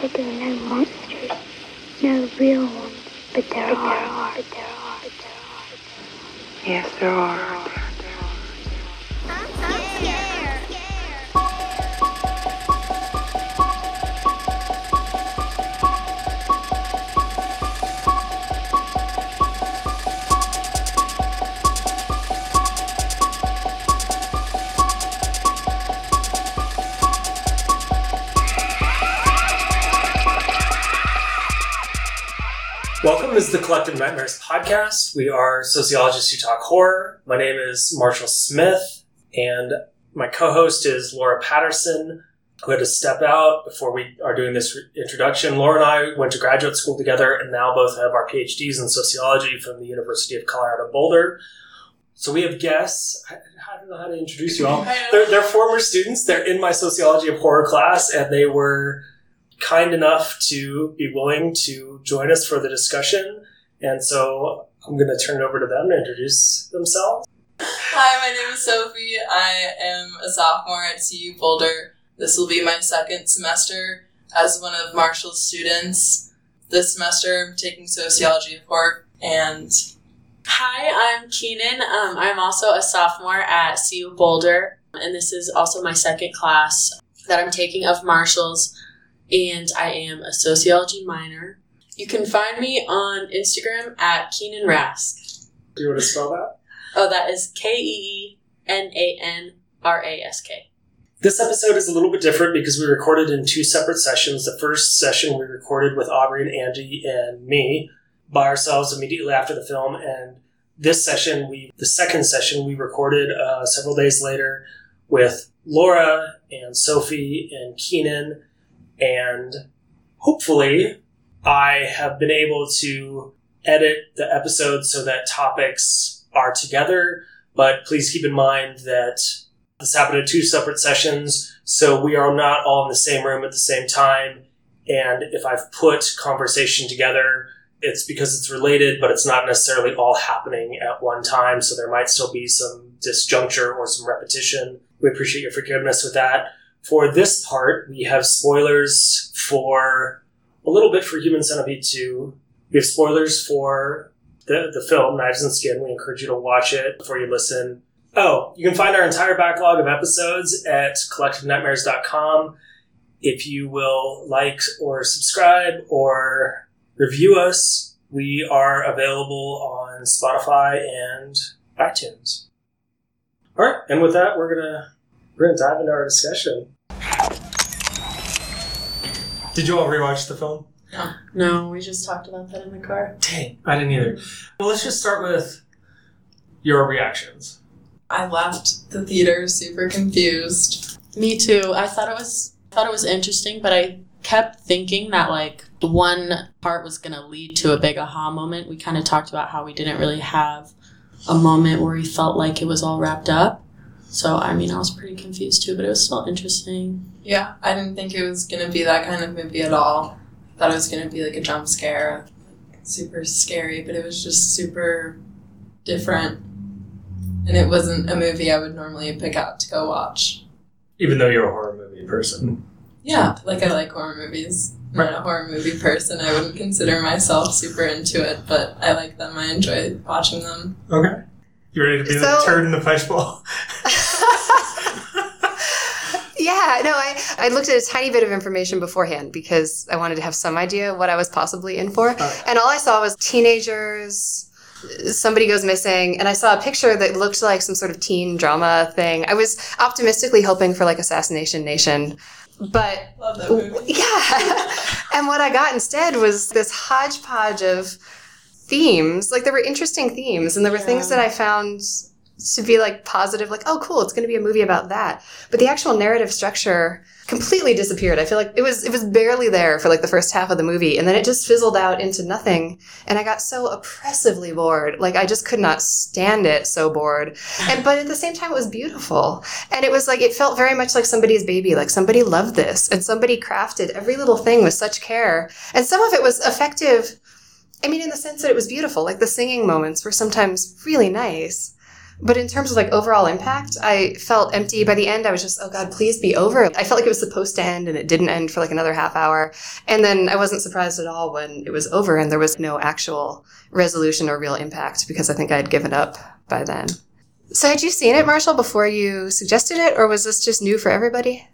said there are no monsters, no real ones, but there are. But there are. But there are. Yes, there are. Nightmares podcast. We are sociologists who talk horror. My name is Marshall Smith, and my co-host is Laura Patterson, who had to step out before we are doing this introduction. Laura and I went to graduate school together, and now both have our PhDs in sociology from the University of Colorado Boulder. So we have guests. I I don't know how to introduce you all. They're, they're former students. They're in my sociology of horror class, and they were kind enough to be willing to join us for the discussion. And so I'm going to turn it over to them to introduce themselves. Hi, my name is Sophie. I am a sophomore at CU Boulder. This will be my second semester as one of Marshall's students. This semester, I'm taking sociology of horror, and Hi, I'm Keenan. Um, I'm also a sophomore at CU Boulder, and this is also my second class that I'm taking of Marshall's, and I am a sociology minor. You can find me on Instagram at Keenan Rask. Do you want to spell that? Oh, that is K E E N A N R A S K. This episode is a little bit different because we recorded in two separate sessions. The first session we recorded with Aubrey and Andy and me by ourselves immediately after the film, and this session, we the second session we recorded uh, several days later with Laura and Sophie and Keenan, and hopefully I have been able to edit the episode so that topics are together. But please keep in mind that this happened in two separate sessions, so we are not all in the same room at the same time. And if I've put conversation together, it's because it's related, but it's not necessarily all happening at one time. So there might still be some disjuncture or some repetition. We appreciate your forgiveness with that. For this part, we have spoilers for a little bit for Human Centipede 2. We have spoilers for the, the film, Knives and Skin. We encourage you to watch it before you listen. Oh, you can find our entire backlog of episodes at collectivenightmares.com. If you will like or subscribe or review us, we are available on Spotify and iTunes. All right, and with that, we're gonna we're gonna dive into our discussion. Did you all rewatch the film? No, we just talked about that in the car. Dang, I didn't either. Well, let's just start with your reactions. I left the theater super confused. Me too. I thought it was thought it was interesting, but I kept thinking that like one part was going to lead to a big aha moment. We kind of talked about how we didn't really have a moment where we felt like it was all wrapped up. So I mean, I was pretty confused too, but it was still interesting. Yeah, I didn't think it was gonna be that kind of movie at all. I Thought it was gonna be like a jump scare, super scary, but it was just super different. And it wasn't a movie I would normally pick out to go watch. Even though you're a horror movie person. Yeah, like I like horror movies. I'm not a horror movie person. I wouldn't consider myself super into it, but I like them. I enjoy watching them. Okay. You ready to be the So- turd in the fishbowl? Yeah, no, I, I looked at a tiny bit of information beforehand because I wanted to have some idea what I was possibly in for. Okay. And all I saw was teenagers, somebody goes missing, and I saw a picture that looked like some sort of teen drama thing. I was optimistically hoping for like Assassination Nation, but Love that movie. yeah. and what I got instead was this hodgepodge of themes. Like there were interesting themes, and there were things that I found to be like positive, like, oh, cool, it's going to be a movie about that. But the actual narrative structure completely disappeared. I feel like it was it was barely there for like the first half of the movie, and then it just fizzled out into nothing. And I got so oppressively bored. Like I just could not stand it. So bored. And but at the same time, it was beautiful, and it was like it felt very much like somebody's baby. Like somebody loved this, and somebody crafted every little thing with such care. And some of it was effective. I mean, in the sense that it was beautiful. Like the singing moments were sometimes really nice. But in terms of like overall impact, I felt empty. By the end, I was just, oh God, please be over. I felt like it was supposed to end and it didn't end for like another half hour. And then I wasn't surprised at all when it was over and there was no actual resolution or real impact because I think I had given up by then. So had you seen it, Marshall, before you suggested it, or was this just new for everybody?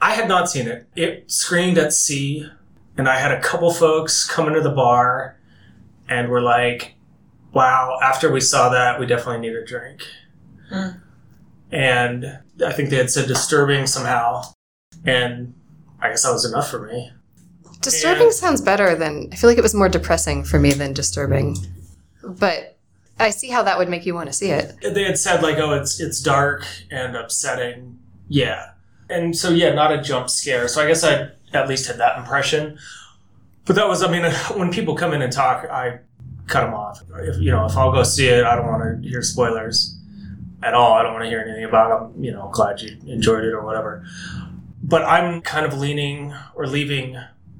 I had not seen it. It screened at Sie, and I had a couple folks come into the bar and we were like, wow, after we saw that, we definitely need a drink. Mm. And I think they had said disturbing somehow. And I guess that was enough for me. Disturbing And- sounds better than, I feel like it was more depressing for me than disturbing. But I see how that would make you want to see it. They had said like, oh, it's it's dark and upsetting. Yeah. And so yeah, not a jump scare. So I guess I at least had that impression. But that was, I mean, when people come in and talk, I cut them off. If you know, if I'll go see it, I don't want to hear spoilers at all. I don't want to hear anything about them. You know, glad you enjoyed it or whatever. But I'm kind of leaning or leaving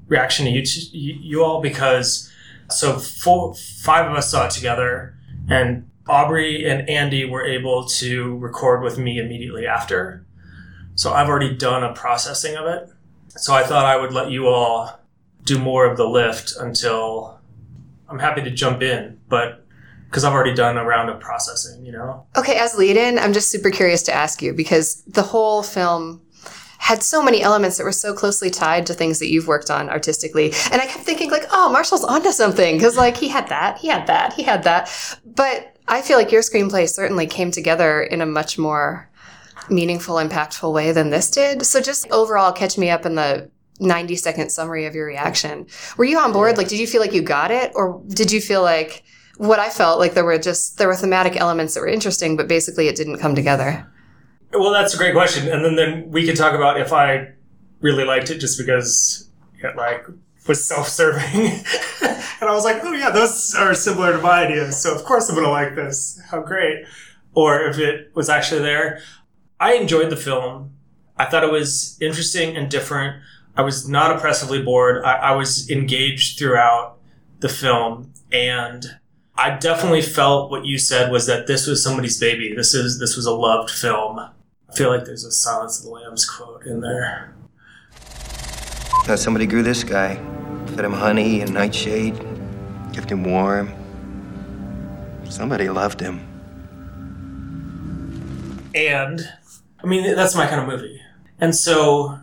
reaction to you, you, you all because so four, five of us saw it together, and Aubrey and Andy were able to record with me immediately after. So I've already done a processing of it. So I thought I would let you all do more of the lift until I'm happy to jump in, but because I've already done a round of processing, you know? Okay, as lead in, I'm just super curious to ask you because the whole film had so many elements that were so closely tied to things that you've worked on artistically. And I kept thinking, like, oh, Marshall's onto something because, like, he had that, he had that, he had that. But I feel like your screenplay certainly came together in a much more meaningful, impactful way than this did. So just overall, catch me up in the 90 second summary of your reaction. Were you on board? Like, did you feel like you got it? Or did you feel like what I felt like there were just, there were thematic elements that were interesting, but basically it didn't come together? Well, that's a great question. And then, then we could talk about if I really liked it just because it like was self-serving. and I was like, oh yeah, those are similar to my ideas. So of course I'm going to like this. How great. Or if it was actually there. I enjoyed the film. I thought it was interesting and different. I was not oppressively bored. I, I was engaged throughout the film and I definitely felt what you said was that this was somebody's baby. This is this was a loved film. I feel like there's a Silence of the Lambs quote in there. Now somebody grew this guy, fed him honey and nightshade, kept him warm. Somebody loved him. And I mean that's my kind of movie. And so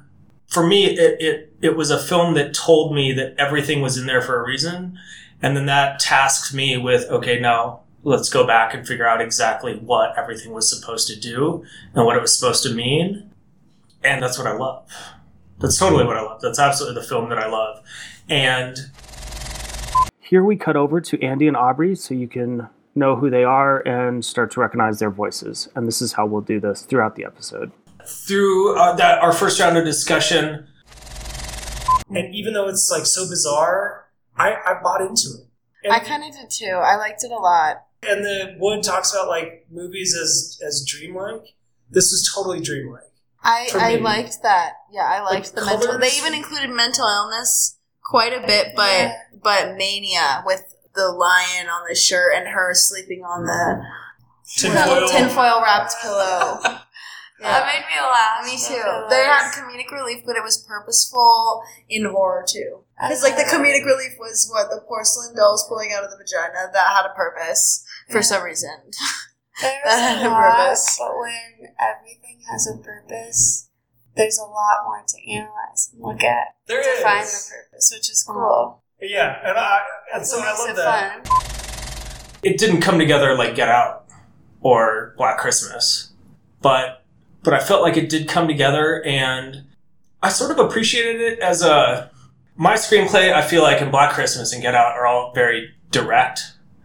for me it, it it was a film that told me that everything was in there for a reason. And then that tasked me with, okay, now let's go back and figure out exactly what everything was supposed to do and what it was supposed to mean. And that's what I love. That's totally what I love. That's absolutely the film that I love. And here we cut over to Andy and Aubrey so you can know who they are and start to recognize their voices. And this is how we'll do this throughout the episode. Through uh, that, our first round of discussion, and even though it's like so bizarre, I, I bought into it. And, I kind of did too. I liked it a lot. and the Wood talks about like movies as as dreamlike. This was totally dreamlike. I, I liked that. Yeah, I liked Like the mental. They even included mental illness quite a bit, but Yeah. but mania with the lion on the shirt and her sleeping on the Tinfoil. tinfoil wrapped pillow. That made me laugh. Me too. good. They had comedic relief, but it was purposeful in horror too. Because like the uh-huh. comedic relief was what the porcelain dolls pulling out of the vagina that had a purpose for some reason. There's That had a a lot, purpose. but when everything has a purpose, there's a lot more to analyze and look at There to is. find the purpose, which is uh-huh. cool. Yeah, and I and so I love it that. fun. it didn't come together like Get Out or Black Christmas, but but I felt like it did come together, and I sort of appreciated it as a my screenplay. I feel like in Black Christmas and Get Out are all very direct.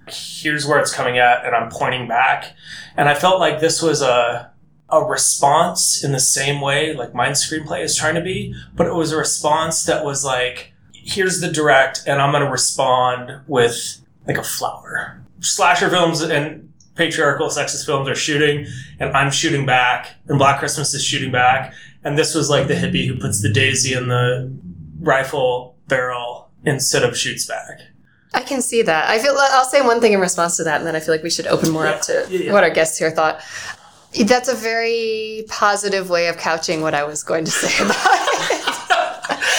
Here's where it's coming at, and I'm pointing back, and I felt like this was a a response in the same way like my screenplay is trying to be, but it was a response that was like, here's the direct, and I'm going to respond with like a flower slasher films and patriarchal sexist films are shooting and I'm shooting back and Black Christmas is shooting back and this was like the hippie who puts the daisy in the rifle barrel instead of shoots back. I can see that. I feel. I'll say one thing in response to that, and then I feel like we should open more up to Yeah, yeah. what our guests here thought. That's a very positive way of couching what I was going to say about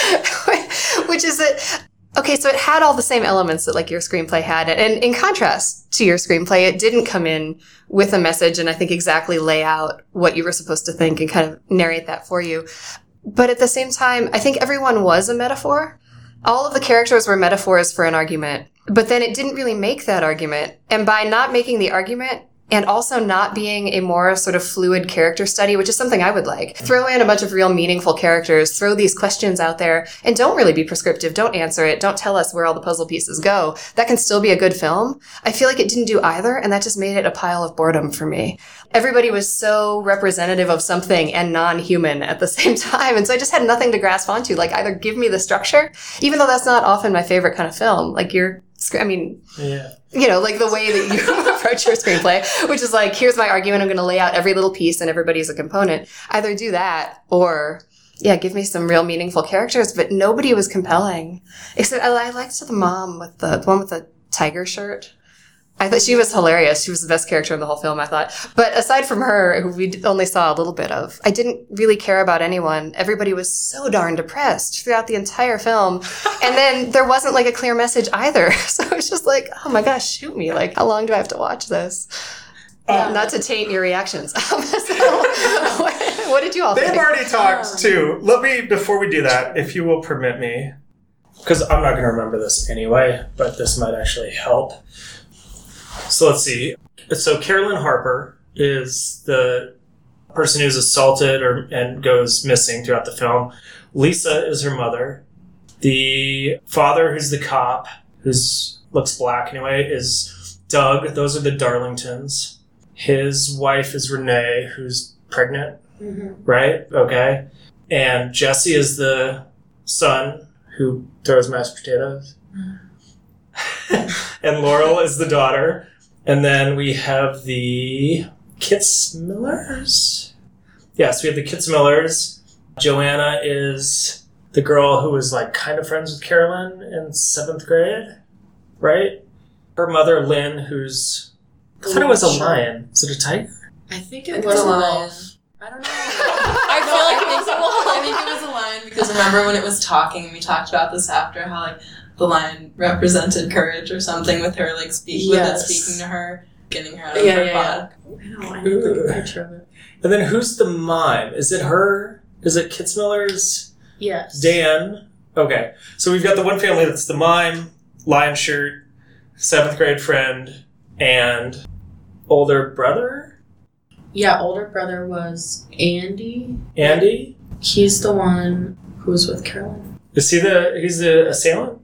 it, which is that. Okay, so it had all the same elements that like your screenplay had, and in contrast to your screenplay, it didn't come in with a message, and I think exactly lay out what you were supposed to think and kind of narrate that for you. But at the same time, I think everyone was a metaphor all of the characters were metaphors for an argument, but then it didn't really make that argument. And by not making the argument, and also not being a more sort of fluid character study, which is something I would like. Throw in a bunch of real meaningful characters, throw these questions out there, and don't really be prescriptive. Don't answer it. Don't tell us where all the puzzle pieces go. That can still be a good film. I feel like it didn't do either, and that just made it a pile of boredom for me. Everybody was so representative of something and non-human at the same time, and so I just had nothing to grasp onto. Like either give me the structure, even though that's not often my favorite kind of film. Like you're, I mean, Yeah. you know, like the way that you approach your screenplay, which is like, here's my argument. I'm going to lay out every little piece and everybody's a component. Either do that or, yeah, give me some real meaningful characters, but nobody was compelling. Except I, I liked the mom with the, the one with the tiger shirt. I thought she was hilarious. She was the best character in the whole film, I thought. But aside from her, who we only saw a little bit of, I didn't really care about anyone. Everybody was so darn depressed throughout the entire film. and then there wasn't like a clear message either. So it's just like, oh my gosh, shoot me. Like, how long do I have to watch this? Not to taint your reactions. Um, so, what, what did you all They've think? already talked too. Let me, before we do that, if you will permit me, because I'm not going to remember this anyway, but this might actually help. So let's see. So Carolyn Harper is the person who's assaulted or and goes missing throughout the film. Lisa is her mother. The father, who's the cop, who's looks black anyway, is Doug. Those are the Darlingtons. His wife is Renee, who's pregnant mm-hmm. right? Okay. And Jesse is the son who throws mashed potatoes. Mm-hmm. and Laurel is the daughter. And then we have the Kitzmillers. Yes, we have the Kitzmillers. Joanna is the girl who was like kind of friends with Carolyn in seventh grade, right? Her mother, Lynn, who's I thought it was a lion. Is it a tiger? I think It it was was a a lion. lion. I don't know. I feel like I think, I think it was a lion because remember when it was talking, and we talked about this after how like the lion represented courage or something with her like speak with it speaking to her, getting her out of Yeah, her yeah, body. I know. I have like picture of it. And then who's the mime? Is it her? Is it Kitzmiller's Yes. Dan? Okay. So we've got the one family that's the mime, lion shirt, seventh grade friend, and older brother, Yeah, older brother was Andy. Andy. He's the one who was with Carolyn. Is he the he's the assailant?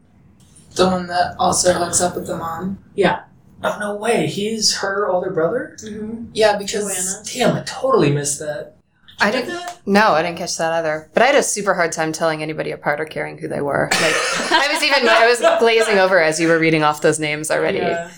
The one that also hooks up with the mom. Yeah. Oh no way, he's her older brother? Mm-hmm. Yeah, because Joanna. Damn, I totally missed that. I didn't. No, I didn't catch that either. But I had a super hard time telling anybody apart or caring who they were. Like, I was even I was glazing over as you were reading off those names already. Uh,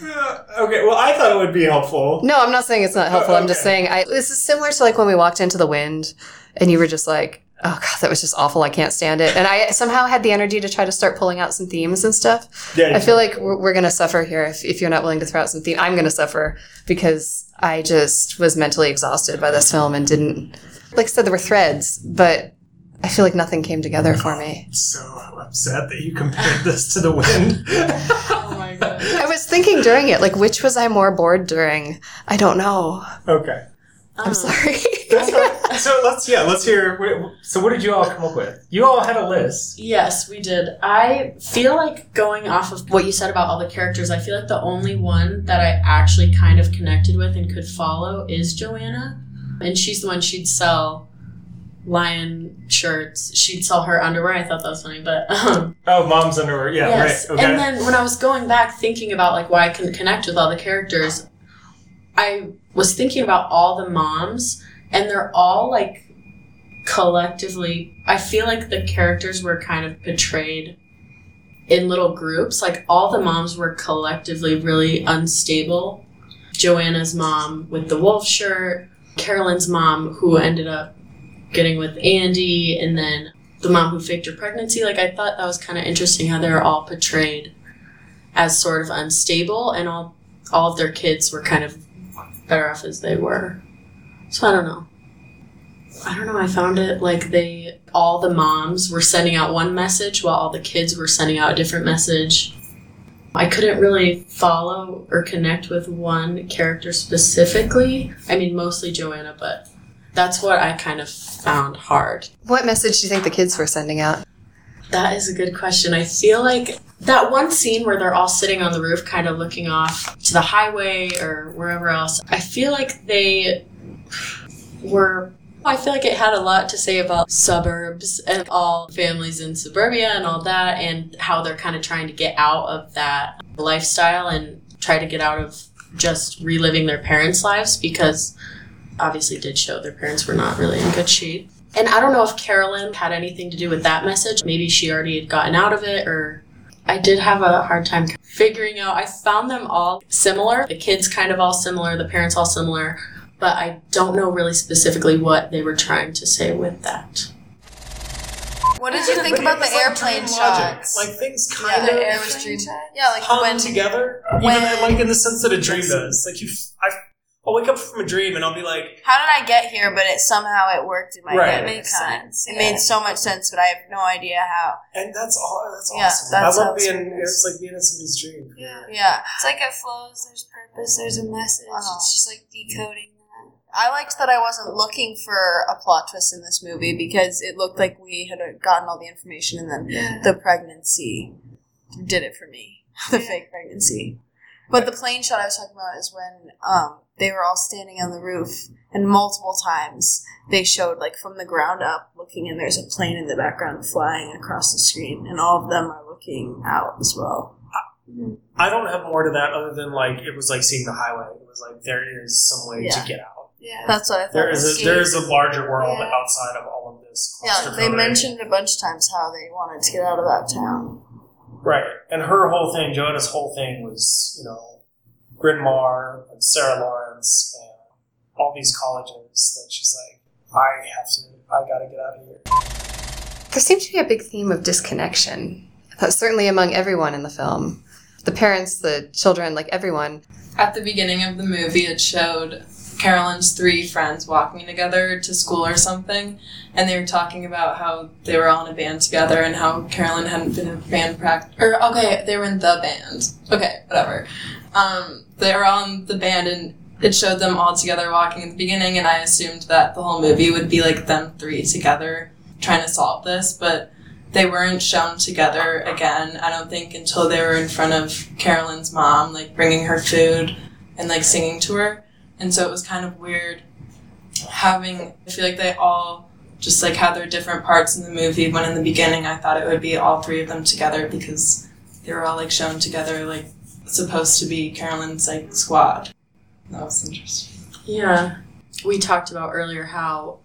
okay, well I thought it would be helpful. No, I'm not saying it's not helpful. I'm just saying I, this is similar to like when we walked into the wind, and you were just like, "Oh God, that was just awful. I can't stand it." And I somehow had the energy to try to start pulling out some themes and stuff. Yeah, I feel like we're, we're going to suffer here if, if you're not willing to throw out some theme. I'm going to suffer because I just was mentally exhausted by this film and didn't. Like I said, there were threads, but I feel like nothing came together for me. so upset that you compared this to the wind. Oh my god. I was thinking during it, like, which was I more bored during? I don't know. okay. I'm sorry. That's fine. so let's yeah, let's hear. So what did you all come up with? You all had a list. Yes, we did. I feel like going off of what you said about all the characters, I feel like the only one that I actually kind of connected with and could follow is Joanna. And she's the one she'd sell lion shirts. She'd sell her underwear. I thought that was funny, but um, Oh, mom's underwear. Yeah, yes. right. Okay. And then when I was going back thinking about like why I couldn't connect with all the characters, I was thinking about all the moms, and they're all like collectively. I feel like the characters were kind of portrayed in little groups. Like all the moms were collectively really unstable. Joanna's mom with the wolf shirt, Carolyn's mom who ended up getting with Andy, and then the mom who faked her pregnancy. Like I thought that was kind of interesting how they're all portrayed as sort of unstable, and all all of their kids were kind of better off as they were. So I don't know. I don't know. I found it like they all the moms were sending out one message while all the kids were sending out a different message. I couldn't really follow or connect with one character specifically. I mean, mostly Joanna, but that's what I kind of found hard. What message do you think the kids were sending out? That is a good question. I feel like that one scene where they're all sitting on the roof, kind of looking off to the highway or wherever else, I feel like they were. I feel like it had a lot to say about suburbs and all families in suburbia and all that, and how they're kind of trying to get out of that lifestyle and try to get out of just reliving their parents' lives because obviously did show their parents were not really in good shape. And I don't know if Carolyn had anything to do with that message. Maybe she already had gotten out of it or I did have a hard time figuring out. I found them all similar. The kids kind of all similar, the parents all similar, but I don't know really specifically what they were trying to say with that. What did you think about the was like airplane logic. shots? Like things yeah, kind the of air was dream. Yeah, like hung when together. when- even like in the sense that a dream does. Like you, I, I'll wake up from a dream and I'll be like, how did I get here? But it somehow it worked in my Right. head. It makes time. sense, It yeah. made so much sense, but I have no idea how. and that's all. That's Yeah, awesome. that's I how love it's being. produced. It's like being in somebody's dream. Yeah. Yeah, It's like it flows, there's purpose, there's a message. Uh-huh. It's just like decoding that. I liked that I wasn't looking for a plot twist in this movie because it looked like we had gotten all the information, and then Yeah. the pregnancy did it for me. The Yeah. fake pregnancy. But the plane shot I was talking about is when um, they were all standing on the roof, and multiple times they showed, like, from the ground up, looking, and there's a plane in the background flying across the screen, and all of them are looking out as well. I don't have more to that other than like it was like seeing the highway. It was like there is some way Yeah. to get out. Yeah. That's what I thought. There is a there is a larger world Yeah. outside of all of this. yeah, they mentioned a bunch of times how they wanted to get out of that town. Right, and her whole thing, Joanna's whole thing was you know, Bryn Mawr and Sarah Lawrence and all these colleges that she's like, I have to, I got to get out of here. There seems to be a big theme of disconnection. That's certainly among everyone in the film. The parents, the children, like everyone. At the beginning of the movie, it showed Carolyn's three friends walking together to school or something, and they were talking about how they were all in a band together and how Carolyn hadn't been in band practice. Or okay, they were in the band. Okay, whatever. Um, they were all in the band, and it showed them all together walking in the beginning, and I assumed that the whole movie would be like them three together trying to solve this, but they weren't shown together again. I don't think until they were in front of Carolyn's mom, like bringing her food and like singing to her. And so it was kind of weird having. I feel like they all just like had their different parts in the movie. When in the beginning, I thought it would be all three of them together because they were all like shown together, like supposed to be Carolyn's like squad. That was interesting. Yeah. We talked about earlier how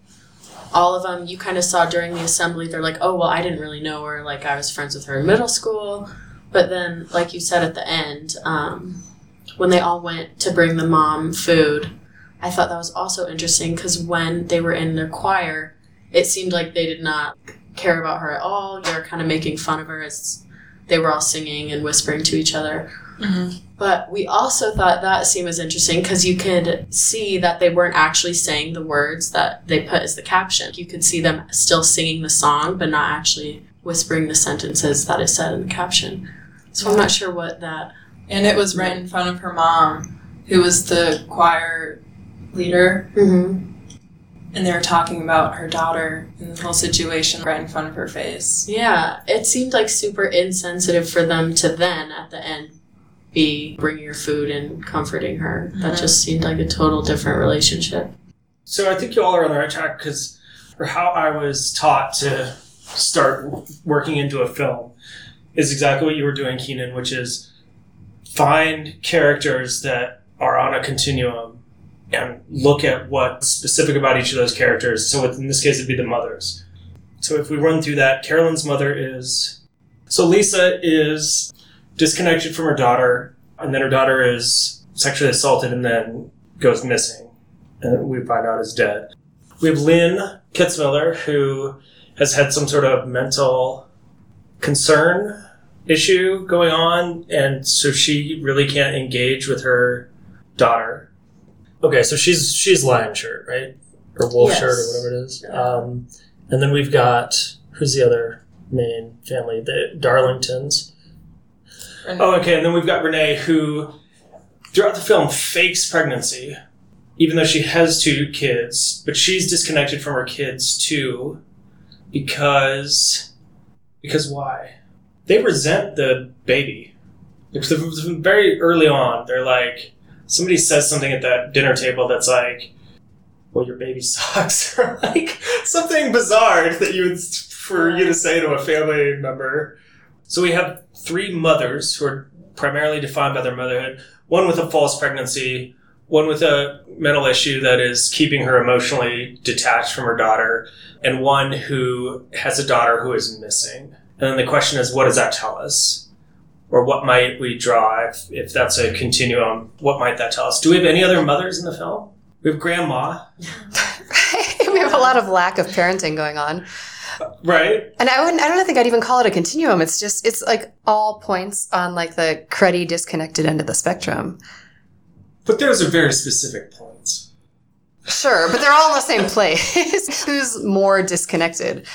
all of them you kind of saw during the assembly they're like, "Oh, well, I didn't really know her. Like I was friends with her in middle school." But then like you said at the end, um, when they all went to bring the mom food, I thought that was also interesting cuz when they were in their choir, it seemed like they did not care about her at all. They were kind of making fun of her as they were all singing and whispering to each other. Mm-hmm. But we also thought that scene was interesting because you could see that they weren't actually saying the words that they put as the caption. You could see them still singing the song, but not actually whispering the sentences that is said in the caption. So I'm not sure what that. And it was right in front of her mom, who was the choir leader, Mm-hmm. and they were talking about her daughter and the whole situation right in front of her face. Yeah, it seemed like super insensitive for them to then at the end be bringing her food and comforting her. That Mhm. just seemed like a total different relationship. So I think you all are on the right track because, or how I was taught to start working into a film is exactly what you were doing, Keenan, which is find characters that are on a continuum and look at what's specific about each of those characters. So in this case, it'd be the mothers. So if we run through that, Carolyn's mother is so Lisa is disconnected from her daughter, and then her daughter is sexually assaulted and then goes missing and we find out is dead. We have Lynn Kitzmiller, who has had some sort of mental concern issue going on, and so she really can't engage with her daughter. Okay, so she's she's lion shirt, right? Or wolf Yes. shirt, or whatever it is. Um, and then we've got who's the other main family? The Darlingtons. Oh, okay. And then we've got Renee, who throughout the film fakes pregnancy, even though she has two kids, but she's disconnected from her kids too, because because why? They resent the baby. Because very early on, they're like somebody says something at that dinner table that's like, "Well, your baby sucks," or like something bizarre that you would for you to say to a family member. So we have three mothers who are primarily defined by their motherhood. One with a false pregnancy, one with a mental issue that is keeping her emotionally detached from her daughter, and one who has a daughter who is missing. And then the question is, what does that tell us? Or what might we draw if, if that's a continuum? What might that tell us? Do we have any other mothers in the film? We have grandma, we have a lot of lack of parenting going on. right? And I wouldn't I don't think I'd even call it a continuum. It's just it's like all points on like the cruddy disconnected end of the spectrum. But those are very specific points. Sure, but they're all in the same place. Who's more disconnected?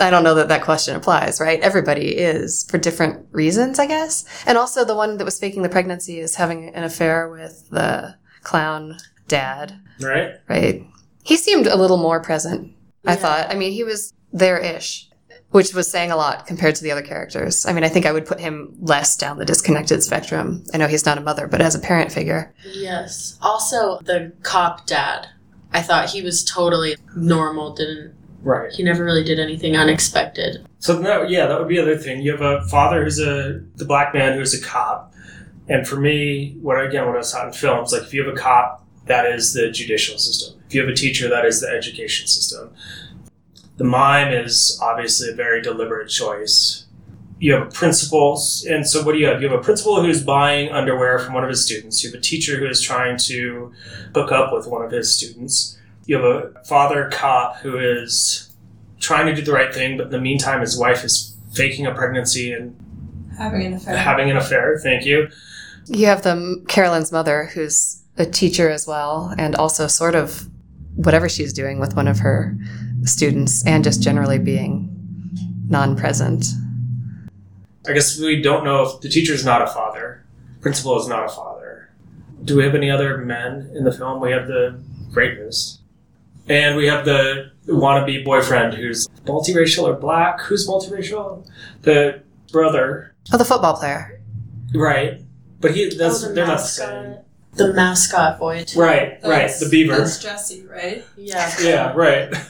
I don't know that that question applies, right? Everybody is for different reasons, I guess. And also the one that was faking the pregnancy is having an affair with the clown dad, Right? right? He seemed a little more present, I thought. I mean, he was there-ish, which was saying a lot compared to the other characters. I mean, I think I would put him less down the disconnected spectrum. I know he's not a mother, but as a parent figure. Yes. Also, the cop dad. I thought he was totally normal. Didn't Right. he? Never really did anything unexpected. So that, yeah, that would be the other thing. You have a father who's a the black man who's a cop, and for me, what again, what I saw in films, like if you have a cop, that is the judicial system. If you have a teacher, that is the education system. The mime is obviously a very deliberate choice. You have a principal, and so what do you have? You have a principal who's buying underwear from one of his students. You have a teacher who is trying to hook up with one of his students. You have a father cop who is trying to do the right thing, but in the meantime, his wife is faking a pregnancy and Having an affair. having an affair. Thank you. You have the Carolyn's mother, who's a teacher as well, and also sort of whatever she's doing with one of her students, and just generally being non-present. I guess we don't know if the teacher is not a father, principal is not a father. Do we have any other men in the film? We have the rapist, and we have the wannabe boyfriend who's multiracial or black. Who's multiracial? The brother, Oh, the football player. right? But he that's Oh, the they're not the same. The mascot boy. Too. Right, right. The beaver. That's Jesse, right? Yeah. Yeah, right.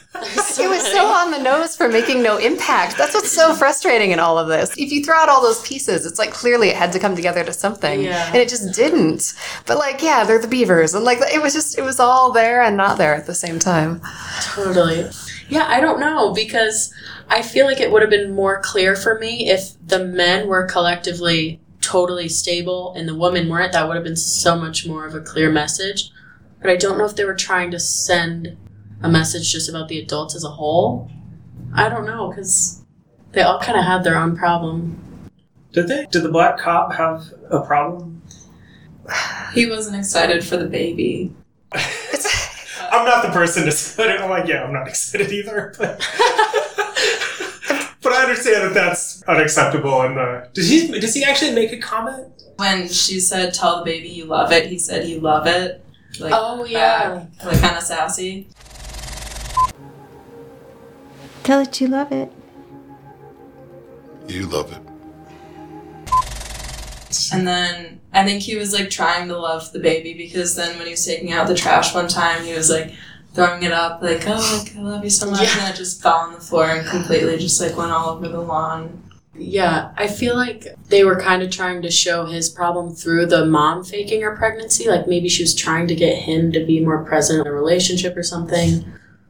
It was so on the nose for making no impact. That's what's so frustrating in all of this. If you throw out all those pieces, it's like clearly it had to come together to something, Yeah. and it just didn't. But like, yeah, they're the beavers, and like it was just it was all there and not there at the same time. Totally. Yeah, I don't know because I feel like it would have been more clear for me if the men were collectively totally stable and the women weren't. That would have been so much more of a clear message. But I don't know if they were trying to send a message just about the adults as a whole. I don't know because they all kind of had their own problem. Did they? Did the black cop have a problem? He wasn't excited for the baby. I'm not the person to say it. I'm like, yeah, I'm not excited either. But, but I understand that that's unacceptable. And uh, does he does he actually make a comment? When she said, "Tell the baby you love it," he said, "You love it." Like, Oh, yeah. back, like kind of sassy. Tell it you love it. You love it. And then I think he was like trying to love the baby because then when he was taking out the trash one time, he was like throwing it up, like, "Oh, like, I love you so much," Yeah. and then it just fell on the floor and completely just like went all over the lawn. Yeah, I feel like they were kind of trying to show his problem through the mom faking her pregnancy. Like maybe she was trying to get him to be more present in a relationship or something.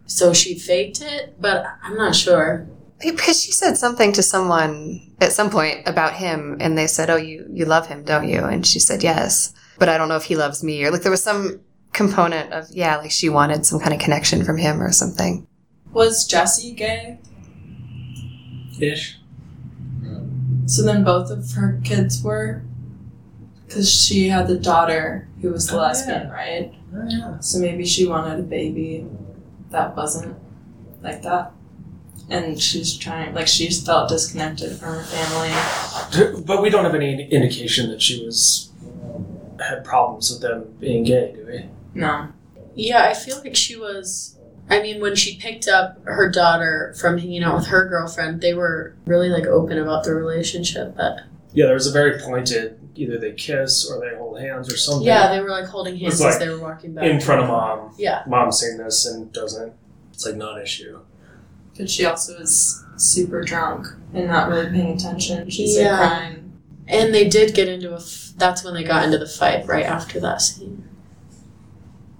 So she faked it, but I'm not sure. Because she said something to someone at some point about him, and they said, "Oh, you you love him, don't you?" And she said, "Yes," but I don't know if he loves me or like there was some component of yeah, like she wanted some kind of connection from him or something. Was Jesse gay? Ish. So then both of her kids were? Because she had the daughter who was the Oh, lesbian, right? Oh, yeah. So maybe she wanted a baby that wasn't like that. And she's trying, like, she felt disconnected from her family. But we don't have any indication that she was had problems with them being gay, do we? No. Yeah, I feel like she was. I mean, when she picked up her daughter from hanging out with her girlfriend, they were really like open about their relationship. But Yeah, there was a very pointed either they kiss or they hold hands or something. yeah, they were like holding hands like as they were walking back in front of mom. Yeah, Mom's saying this and doesn't. It's like non-issue. But she also was super drunk and not really paying attention. She's Yeah. like crying. and they did get into a. F- that's when they got into the fight right after that scene.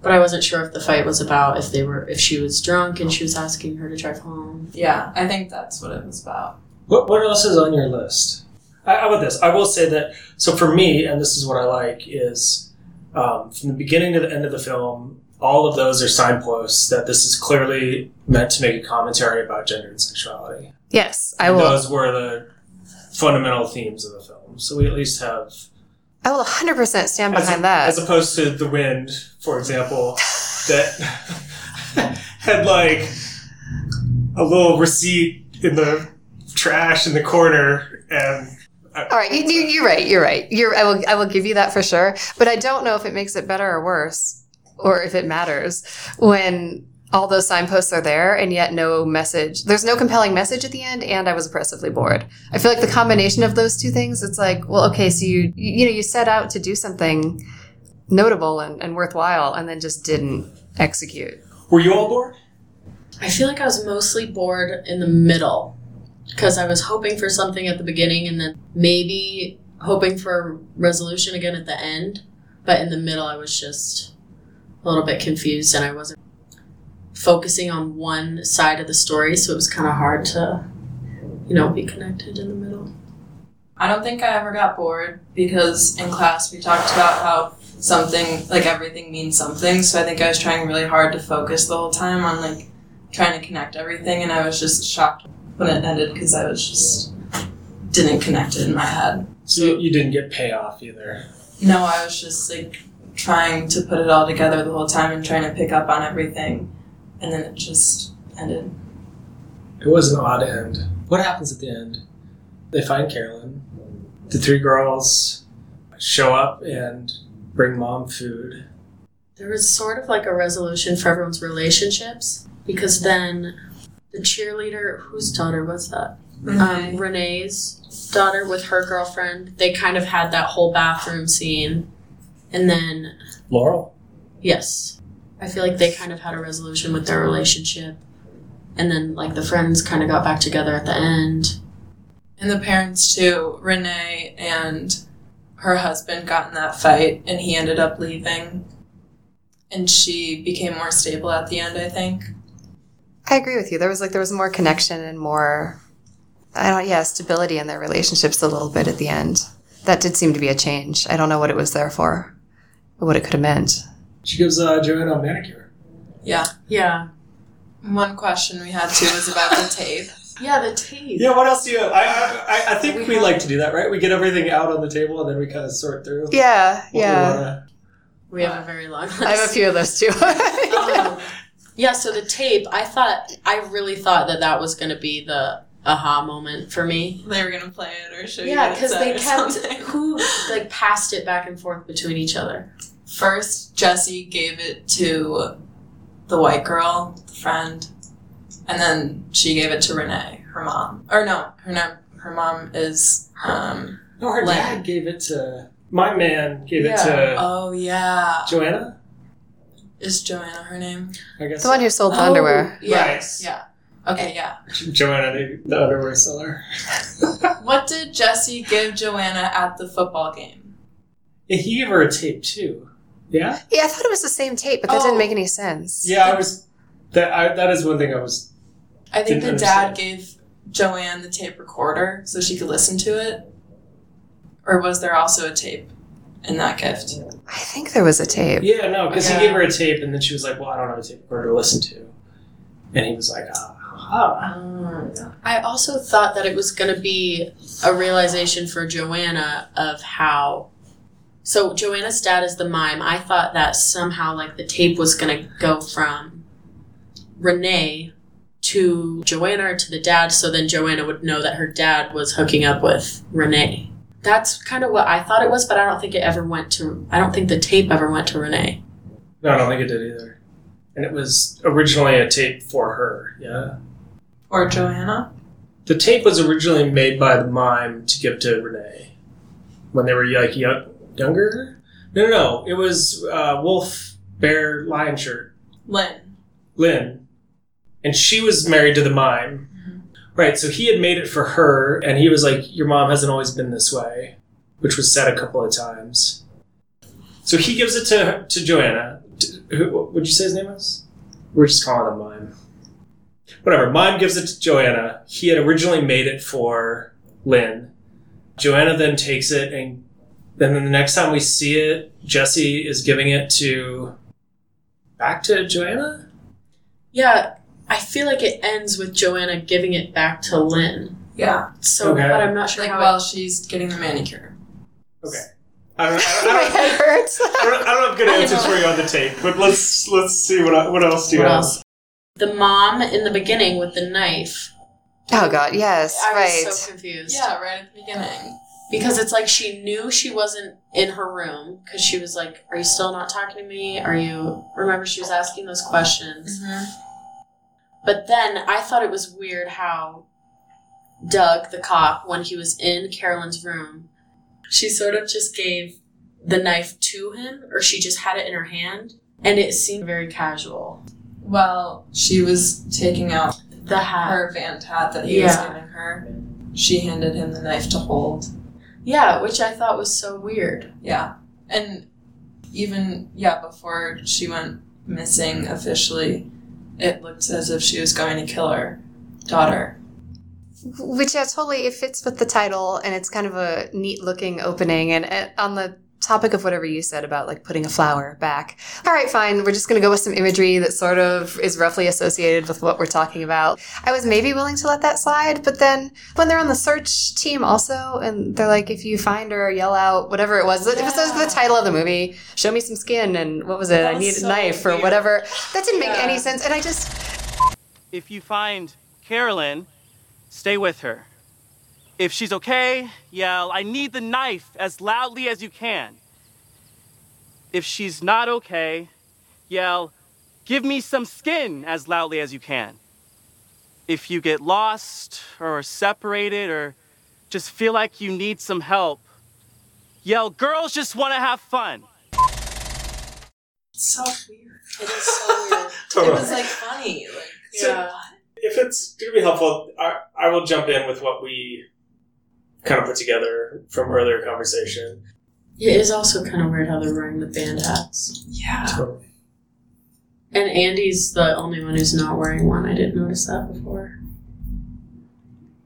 But I wasn't sure if the fight was about if they were if she was drunk and she was asking her to drive home. Yeah, I think that's what it was about. What what else is on your list? I, how about this? I will say that. So for me, and this is what I like is um, from the beginning to the end of the film. All of those are signposts that this is clearly meant to make a commentary about gender and sexuality. Yes, I And will. Those were the fundamental themes of the film. So we at least have I will 100% stand as, behind that. as opposed to the wind, for example, that had like a little receipt in the trash in the corner, and All right, you, you, you're right. You're right. You're. I will. I will give you that for sure. But I don't know if it makes it better or worse, or if it matters when all those signposts are there and yet no message. There's no compelling message at the end, and I was oppressively bored. I feel like the combination of those two things. It's like, well, okay, so you you know you set out to do something notable and, and worthwhile, and then just didn't execute. were you all bored? I feel like I was mostly bored in the middle because I was hoping for something at the beginning and then maybe hoping for a resolution again at the end. But in the middle, I was just a little bit confused and I wasn't focusing on one side of the story, so it was kind of hard to, you know, be connected in the middle. I don't think I ever got bored because in class we talked about how something, like everything means something. So I think I was trying really hard to focus the whole time on like trying to connect everything. And I was just shocked when it ended because I was just didn't connect it in my head. So you, you didn't get payoff either. No, I was just like trying to put it all together the whole time and trying to pick up on everything. And then it just ended. It was an odd end. What happens at the end? They find Carolyn. The three girls show up and bring mom food. There was sort of like a resolution for everyone's relationships because then the cheerleader, whose daughter was that? Um, Renee's daughter with her girlfriend. They kind of had that whole bathroom scene. And then, Laurel. yes, I feel like they kind of had a resolution with their relationship. And then, like, the friends kind of got back together at the end. And the parents too, Renee and her husband got in that fight and he ended up leaving. And she became more stable at the end, I think. I agree with you. There was like there was more connection and more, I don't yeah, stability in their relationships a little bit at the end. That did seem to be a change. I don't know what it was there for, or what it could have meant. She gives uh, Joanna a manicure. Yeah. Yeah. One question we had too was about the tape. Yeah, the tape. Yeah, what else do you? I I, I think we, like to do that, right? We get everything out on the table and then we kind of sort through. Yeah, what we yeah. wanna- We have a very long list. I have a few of those too. Um, yeah, so the tape, I thought, I really thought that that was going to be the aha moment for me. They were gonna play it or show you Yeah, because they kept something. who like passed it back and forth between each other. First, Jesse gave it to the white girl, the friend, and then she gave it to Renee, her mom. Or no, her name, her mom is um. No, her Lynn. dad gave it to my man. Gave it to Oh yeah, Joanna. is Joanna her name? I guess the one who sold the underwear. Yes. Yeah. Okay, yeah. Joanna, the, the underwear seller. What did Jesse give Joanna at the football game? Yeah, he gave her a tape too. Yeah. Yeah, I thought it was the same tape, but that Oh. didn't make any sense. Yeah, I was. That I, that is one thing I was. I think Didn't the dad gave Joanne the tape recorder so she could listen to it. Or was there also a tape in that gift? I think there was a tape. Yeah, no, because Yeah. he gave her a tape and then she was like, "Well, I don't have a tape recorder to listen to," and he was like, "Ah." Ah. I also thought that it was going to be a realization for Joanna of how. So Joanna's dad is the mime. I thought that somehow like the tape was going to go from Renee to Joanna or to the dad, so then Joanna would know that her dad was hooking up with Renee. That's kind of what I thought it was, but I don't think it ever went to. I don't think the tape ever went to Renee. No, I don't think it did either. And it was originally a tape for her. Yeah. Or Joanna. The tape was originally made by the mime to give to Renee when they were like young, younger. No, no, no. It was uh, Wolf Bear Lion Shirt Lynn. Lynn, and she was married to the mime. Right. So he had made it for her, and he was like, "Your mom hasn't always been this way," which was said a couple of times. So he gives it to to Joanna. To, who what would you say his name was? We're just calling him mime. Whatever. Mime gives it to Joanna. He had originally made it for Lynn. Joanna then takes it, and then the next time we see it, Jesse is giving it to back to Joanna. Yeah, I feel like it ends with Joanna giving it back to Lynn. Yeah. So, Okay. but I'm not sure Like how. while she's getting the manicure. Okay. I don't, I don't, I don't, head hurts. I don't, I don't have good answers for you on the tape, but let's let's see what what else do you What have? else? the mom in the beginning with the knife. Oh God, yes, Right. I right. was so confused. Yeah, right at the beginning. Because it's like she knew she wasn't in her room because she was like, "Are you still not talking to me? Are you?" Remember, she was asking those questions. Mm-hmm. But then I thought it was weird how Doug, the cop, when he was in Carolyn's room, she sort of just gave the knife to him, or she just had it in her hand, and it seemed very casual. Well, she was taking out The hat. her Van hat that he was giving her. She handed him the knife to hold. Yeah, which I thought was so weird. Yeah. And even, yeah, before she went missing officially, it looked as if she was going to kill her daughter. Which yeah, totally it fits with the title, and it's kind of a neat looking opening. And, and on the topic of whatever you said about like putting a flower back, all right, fine. We're just gonna go with some imagery that sort of is roughly associated with what we're talking about. I was maybe willing to let that slide, but then when they're on the search team also, and they're like, if you find her, yell out whatever it was. It was the title of the movie. Show me some skin, and what was it? That I was need a so knife or whatever. That didn't make Yeah. any sense, and I just If you find Carolyn, stay with her. If she's okay, yell, I need the knife as loudly as you can. If she's not okay, yell, give me some skin as loudly as you can. If you get lost or separated or just feel like you need some help, yell, girls just want to have fun. So weird. It is so weird. It was like funny. Like, yeah. If it's going to be helpful, I, I will jump in with what we kind of put together from earlier conversation. It is also kind of weird how they're wearing the band hats. yeah. So, And Andy's the only one who's not wearing one. I didn't notice that before.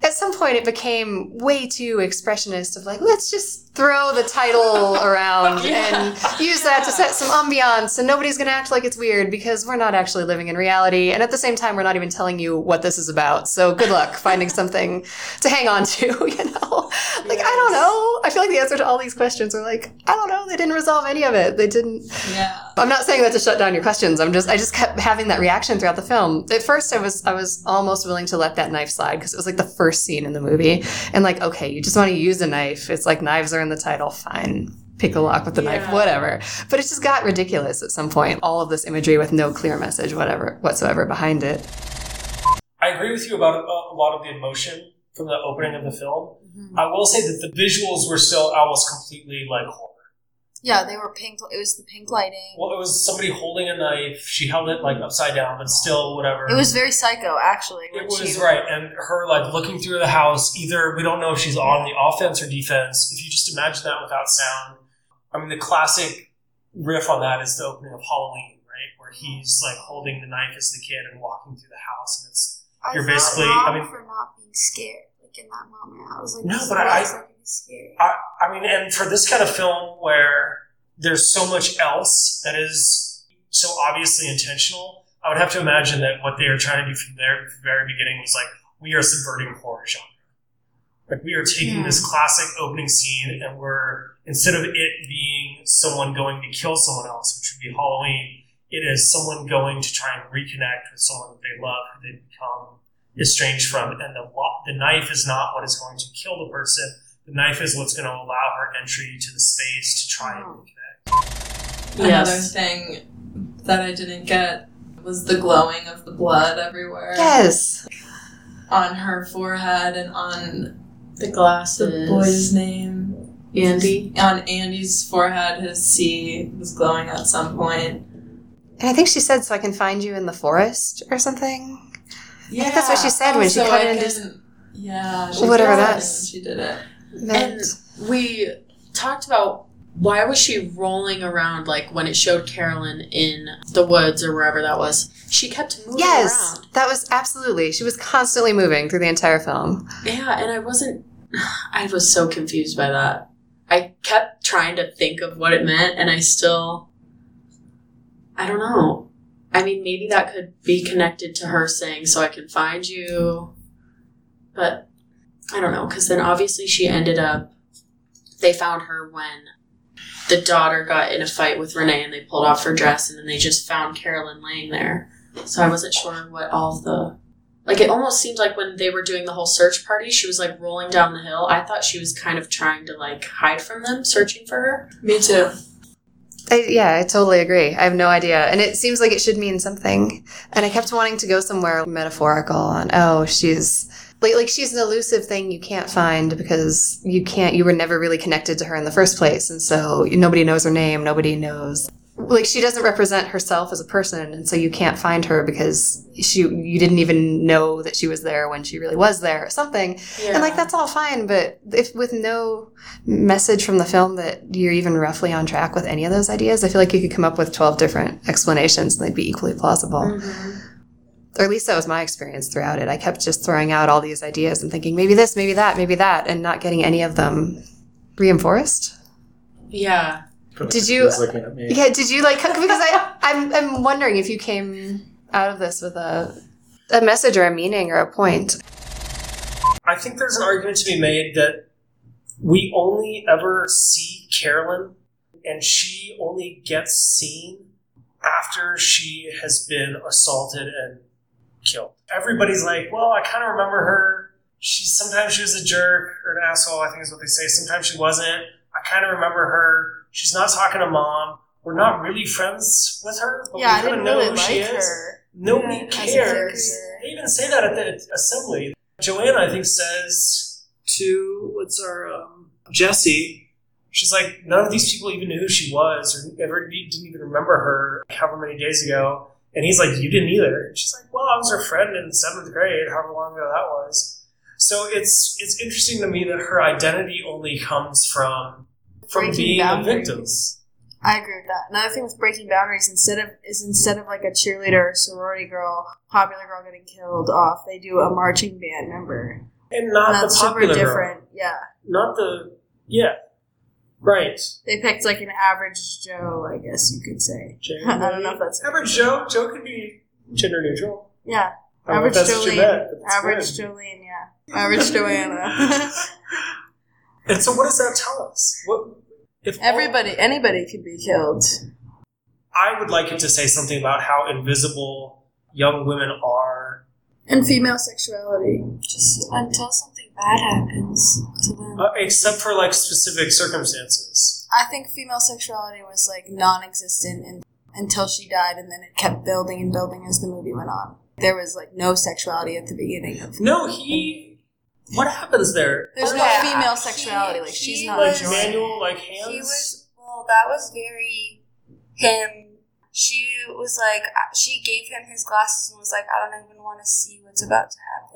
at some point it became way too expressionist of like let's just throw the title around and use that to set some ambiance and nobody's going to act like it's weird because we're not actually living in reality and at the same time we're not even telling you what this is about so good luck finding something to hang on to you know like i don't know i feel like the answer to all these questions are like i don't know they didn't resolve any of it they didn't Yeah. I'm not saying that to shut down your questions. I'm just I just kept having that reaction throughout the film. At first, I was I was almost willing to let that knife slide because it was like the first scene in the movie, and like okay, you just want to use a knife. It's like knives are in the title. Fine, pick a lock with the knife, whatever. But it just got ridiculous at some point. All of this imagery with no clear message, whatever whatsoever behind it. I agree with you about a, a lot of the emotion from the opening of the film. Mm-hmm. I will say that the visuals were still almost completely like horror. Yeah, they were pink. It was the pink lighting. Well, it was somebody holding a knife. She held it like upside down, but still, whatever. It was very psycho, actually. It was she- right, and her like looking through the house. Either we don't know if she's on the offense or defense. If you just imagine that without sound, I mean, the classic riff on that is the opening of Halloween, right, where mm-hmm. he's like holding the knife as the kid and walking through the house, and it's I You're basically- I mean- for not being scared. Like in that moment, I was like, No, but I- looks like it's scary. I, I mean, and for this kind of film where there's so much else that is so obviously intentional, I would have to imagine that what they are trying to do from their very beginning was like, we are subverting horror genre. Like we are taking hmm. this classic opening scene and we're instead of it being someone going to kill someone else, which would be Halloween, it is someone going to try and reconnect with someone that they love, who they become estranged from, and the the knife is not what is going to kill the person. The knife is what's going to allow her entry to the space to try and oh. reconnect. Another Yes. thing that I didn't get was the glowing of the blood everywhere. Yes. On her forehead and on The glasses. the boy's name. Andy. On Andy's forehead, his C was glowing at some point. And I think she said, "So I can find you in the forest" or something. Yeah, think that's what she said when she so cut it into- Yeah, she Whatever said that it is. when She did it. And we talked about why was she rolling around like when it showed Carolyn in the woods or wherever that was. She kept moving yes, around. that was absolutely. She was constantly moving through the entire film. Yeah, and I wasn't. I was so confused by that. I kept trying to think of what it meant, and I still. I don't know. I mean, maybe that could be connected to her saying, "So I can find you," but I don't know. Because then obviously she ended up. They found her when the daughter got in a fight with Renee, and they pulled off her dress, and then they just found Carolyn laying there. So I wasn't sure what all of the like it almost seemed like when they were doing the whole search party, she was like rolling down the hill. I thought she was kind of trying to like hide from them, searching for her. Me too. I, yeah, I totally agree. I have no idea. And it seems like it should mean something. And I kept wanting to go somewhere metaphorical on, oh, she's like, like she's an elusive thing you can't find because you can't, you were never really connected to her in the first place. And so nobody knows her name. Nobody knows. Like she doesn't represent herself as a person. And so you can't find her because she, you didn't even know that she was there when she really was there or something. Yeah. And like that's all fine, but if with no message from the film that you're even roughly on track with any of those ideas, I feel like you could come up with 12 different explanations and they'd be equally plausible. Mm-hmm. Or at least that was my experience throughout it. I kept just throwing out all these ideas and thinking maybe this, maybe that, maybe that, and not getting any of them reinforced. Yeah. Did you- He's at me. Yeah, did you like because I I'm I'm wondering if you came out of this with a a message or a meaning or a point. I think there's an argument to be made that we only ever see Carolyn, and she only gets seen after she has been assaulted and killed. Everybody's like, "Well, I kind of remember her. She sometimes she was a jerk or an asshole. I think is what they say. Sometimes she wasn't. I kind of remember her. She's not talking to mom. We're not really friends with her. But Yeah, we I kinda didn't know really who she like is. her. Nobody Yeah, cares. character. They even say that at the assembly. Joanna, I think, says to what's our um, Jesse. She's like, none of these people even knew who she was, or ever didn't even remember her however many days ago. And he's like, you didn't either. And she's like, well, I was her friend in seventh grade, however long ago that was. So it's it's interesting to me that her identity only comes from from Breaking being a victim. boundaries. I agree with that. Another thing with breaking boundaries instead of is instead of like a cheerleader, sorority girl, popular girl getting killed off, they do a marching band member. And not And the that's super popular girl. different. Yeah. Not the yeah. Right. They picked like an average Joe, I guess you could say. I don't know if that's average Joe. Joe could be gender neutral. Yeah. I don't know if Average that's what you Jolene. meant, but Average. Jolene, yeah. Average Joanna. And so, what does that tell us? What if all- Everybody, anybody could be killed. I would like it to say something about how invisible young women are, And female sexuality. Just uh, until something bad happens to them. uh, except for like specific circumstances. I think female sexuality was like non-existent in, until she died, and then it kept building and building as the movie went on. There was like no sexuality at the beginning of. No, he. What happens there? There's no Okay, female he- sexuality. Like he she's not. Like was- enjoying manual, like hands. He was well. That was very him. She was like, uh, she gave him his glasses and was like, I don't even want to see what's about to happen.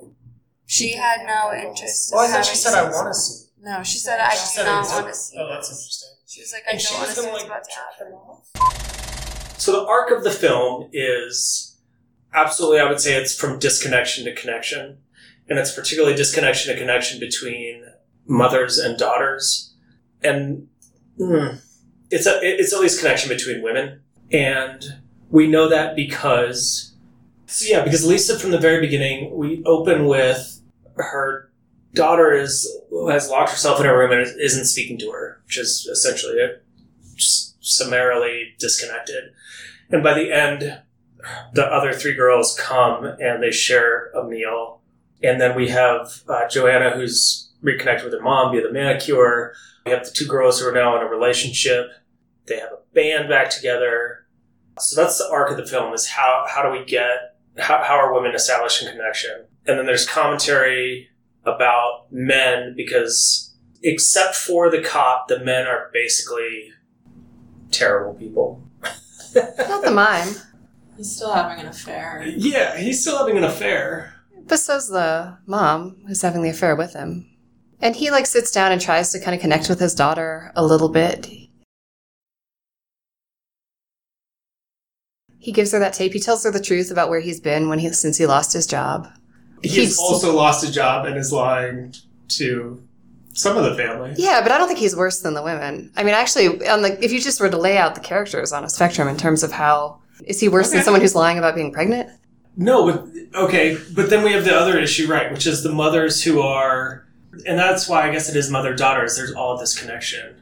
She had no interest. oh, I thought she having said, "I want to see." No, she She said said, I I do said not it. want to see. Oh, that's interesting. She was like, I And don't want to see what's like about to happen. So the arc of the film is absolutely, I would say, it's from disconnection to connection, and it's particularly disconnection to connection between mothers and daughters, and mm, it's a it's at least connection between women, and we know that because So yeah, because Lisa from the very beginning, we open with her daughter is has locked herself in her room and isn't speaking to her, which is essentially just summarily disconnected. And by the end, the other three girls come and they share a meal, and then we have uh, Joanna who's reconnected with her mom via the manicure. We have the two girls who are now in a relationship. They have a band back together. So that's the arc of the film: is how how do we get how, how are women establishing connection? And then there's commentary about men because except for the cop, the men are basically terrible people. Not the mime. He's still having an affair. Yeah, he's still having an affair. But so's the mom who's having the affair with him. And he like sits down and tries to kind of connect with his daughter a little bit. He gives her that tape. He tells her the truth about where he's been when he since he lost his job. He's, He's- also lost a job and is lying to some of the family. Yeah, but I don't think he's worse than the women. I mean, actually, on the if you just were to lay out the characters on a spectrum in terms of how is he worse than someone who's lying about being pregnant? No, but okay, but then we have the other issue, right, which is the mothers who are, and that's why I guess it is mother daughters. There's all this connection,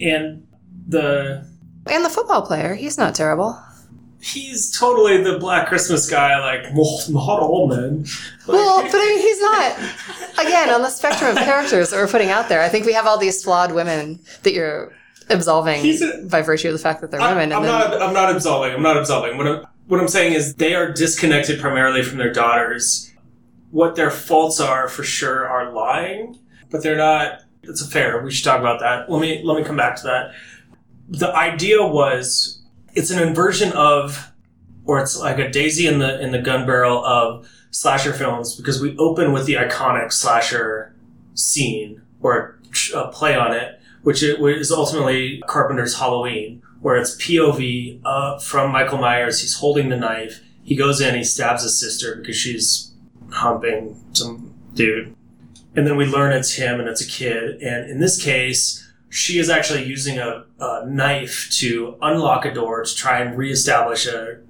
and the And the football player, he's not terrible. He's totally the Black Christmas guy, like well, not all men. Well, but I mean, he's not. Again, on the spectrum of characters that we're putting out there, I think we have all these flawed women that you're absolving a- by virtue of the fact that they're I- women. I'm then, not. I'm not absolving. I'm not absolving. What I'm, what I'm saying is they are disconnected primarily from their daughters. What their faults are, for sure, are lying, but they're not. It's a fair. We should talk about that. Let me let me come back to that. The idea was it's an inversion of, or it's like a daisy in the in the gun barrel of slasher films because we open with the iconic slasher scene or a play on it, which is ultimately Carpenter's Halloween, where it's POV uh, from Michael Myers. He's holding the knife. He goes in. He stabs his sister because she's humping some dude, and then we learn it's him and it's a kid. And in this case, she is actually using a, a knife to unlock a door to try and reestablish a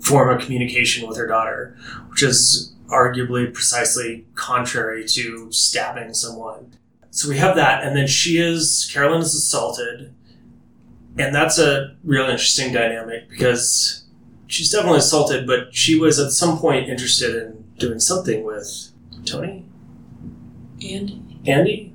form of communication with her daughter, which is arguably precisely contrary to stabbing someone. So we have that, and then she is Carolyn is assaulted, and that's a real interesting dynamic because she's definitely assaulted, but she was at some point interested in doing something with Tony, And Andy.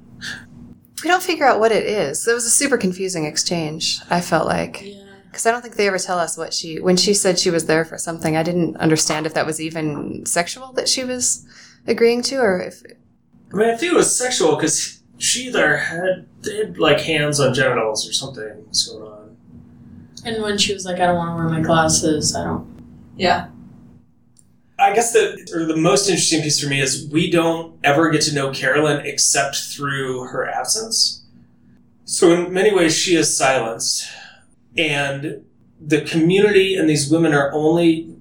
We don't figure out what it is. It was a super confusing exchange. I felt like Yeah. because I don't think they ever tell us what she when she said she was there for something. I didn't understand if that was even sexual that she was agreeing to, or if I mean, I think it was sexual because she either had they had like hands on genitals or something was going on. And when she was like, I don't want to wear my glasses, I don't. yeah, I guess the or the most interesting piece for me is we don't ever get to know Carolyn except through her absence. So in many ways, she is silenced, and the community and these women are only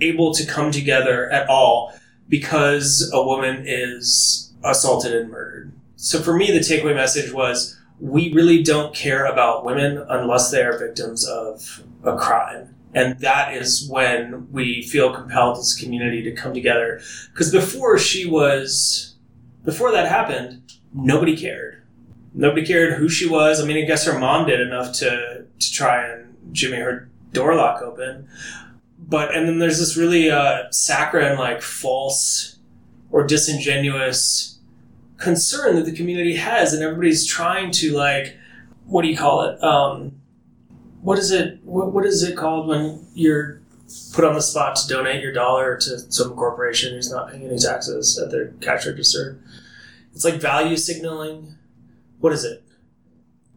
able to come together at all because a woman is assaulted and murdered. So for me, the takeaway message was we really don't care about women unless they are victims of a crime. And that is when we feel compelled as a community to come together. Because before she was, before that happened, nobody cared. Nobody cared who she was. I mean, I guess her mom did enough to, to try and jimmy her door lock open. But, and then there's this really uh, saccharine, like false or disingenuous concern that the community has. And everybody's trying to, like, what do you call it? Um, what is it? What, what is it called when you're put on the spot to donate your dollar to some corporation who's not paying any taxes at their cash register? It's like value signaling. What is it?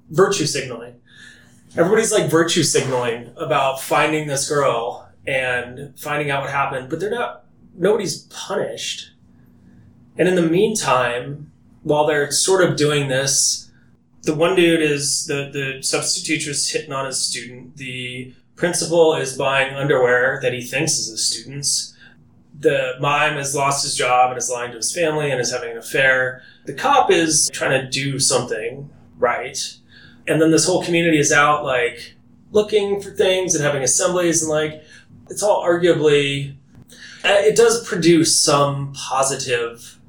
Virtue signaling. Everybody's like virtue signaling about finding this girl and finding out what happened, but they're not. Nobody's punished. And in the meantime, while they're sort of doing this, the one dude is the the substitute teacher's hitting on his student. The principal is buying underwear that he thinks is his student's. The mime has lost his job and is lying to his family and is having an affair. The cop is trying to do something right. And then this whole community is out like looking for things and having assemblies and like it's all arguably Uh, It does produce some positive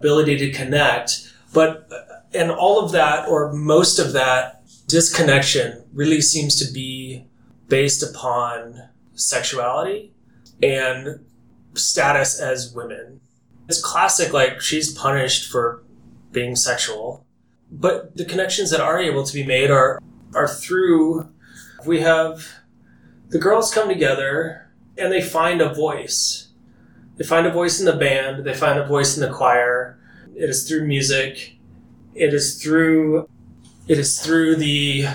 ability to connect, but uh, and all of that or most of that disconnection really seems to be based upon sexuality and status as women. It's classic, like she's punished for being sexual, but the connections that are able to be made are are through. We have the girls come together and they find a voice. They find a voice in the band. They find a voice in the choir. It is through music. It is through. It is through the.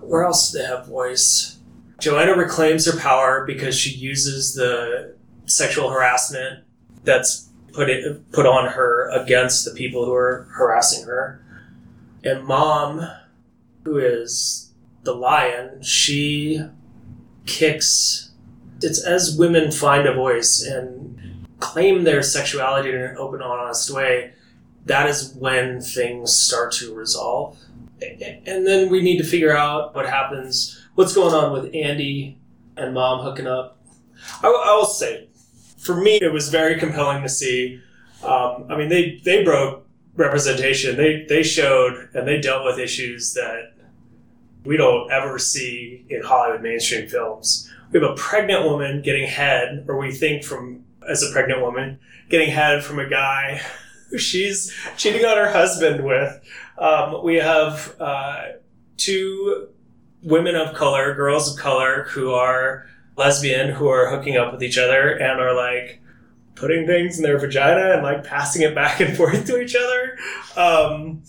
Where else do they have voice? Joanna reclaims her power because she uses the sexual harassment that's put it put on her against the people who are harassing her. And mom, who is the lion, she kicks. It's as women find a voice and claim their sexuality in an open, honest way. That is when things start to resolve. And then we need to figure out what happens, what's going on with Andy and mom hooking up. I, I will say, for me, it was very compelling to see. Um, I mean, they they broke representation. They they showed and they dealt with issues that we don't ever see in Hollywood mainstream films. We have a pregnant woman getting head, or we think from as a pregnant woman getting head from a guy who she's cheating on her husband with. Um, we have uh, two women of color, girls of color, who are lesbian, who are hooking up with each other and are like putting things in their vagina and like passing it back and forth to each other. Um,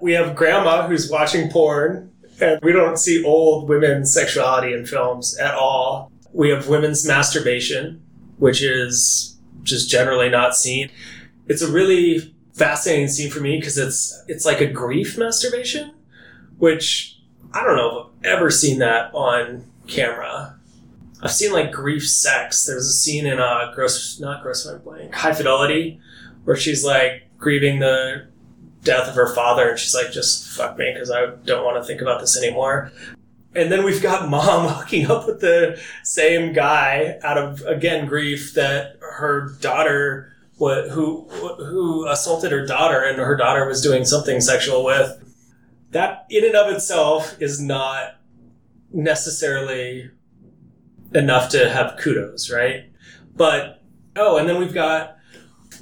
we have grandma who's watching porn, and we don't see old women's sexuality in films at all. We have women's masturbation, which is just generally not seen. It's a really fascinating scene for me because it's it's like a grief masturbation, which I don't know if I've ever seen that on camera. I've seen like grief sex. There's a scene in uh, gross, not Grosse Pointe Blank, High Fidelity, where she's like grieving the death of her father, and she's like, "Just fuck me, because I don't want to think about this anymore." And then we've got mom hooking up with the same guy out of again grief that her daughter, what who who assaulted her daughter, and her daughter was doing something sexual with. That in and of itself is not necessarily enough to have kudos, right? But oh, and then we've got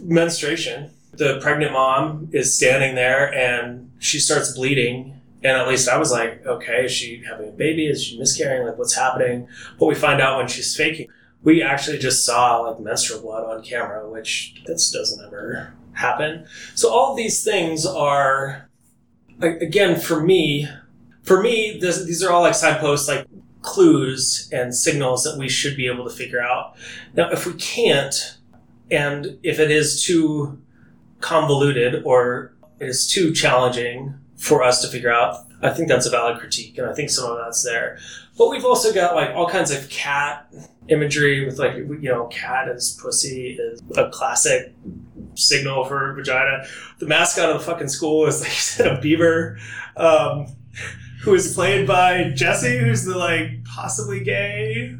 menstruation. The pregnant mom is standing there and she starts bleeding. And at least I was like, okay, is she having a baby? Is she miscarrying? Like, what's happening? But we find out when she's faking. We actually just saw like menstrual blood on camera, which this doesn't ever happen. So all these things are, again, for me, for me, this, these are all like signposts, like clues and signals that we should be able to figure out. Now, if we can't, and if it is too convoluted or it is too challenging for us to figure out, I think that's a valid critique, and I think some of that's there. But we've also got like all kinds of cat imagery with like you know, cat as pussy is a classic signal for vagina. The mascot of the fucking school is like you said, a beaver. Um, who is played by Jesse, who's the like possibly gay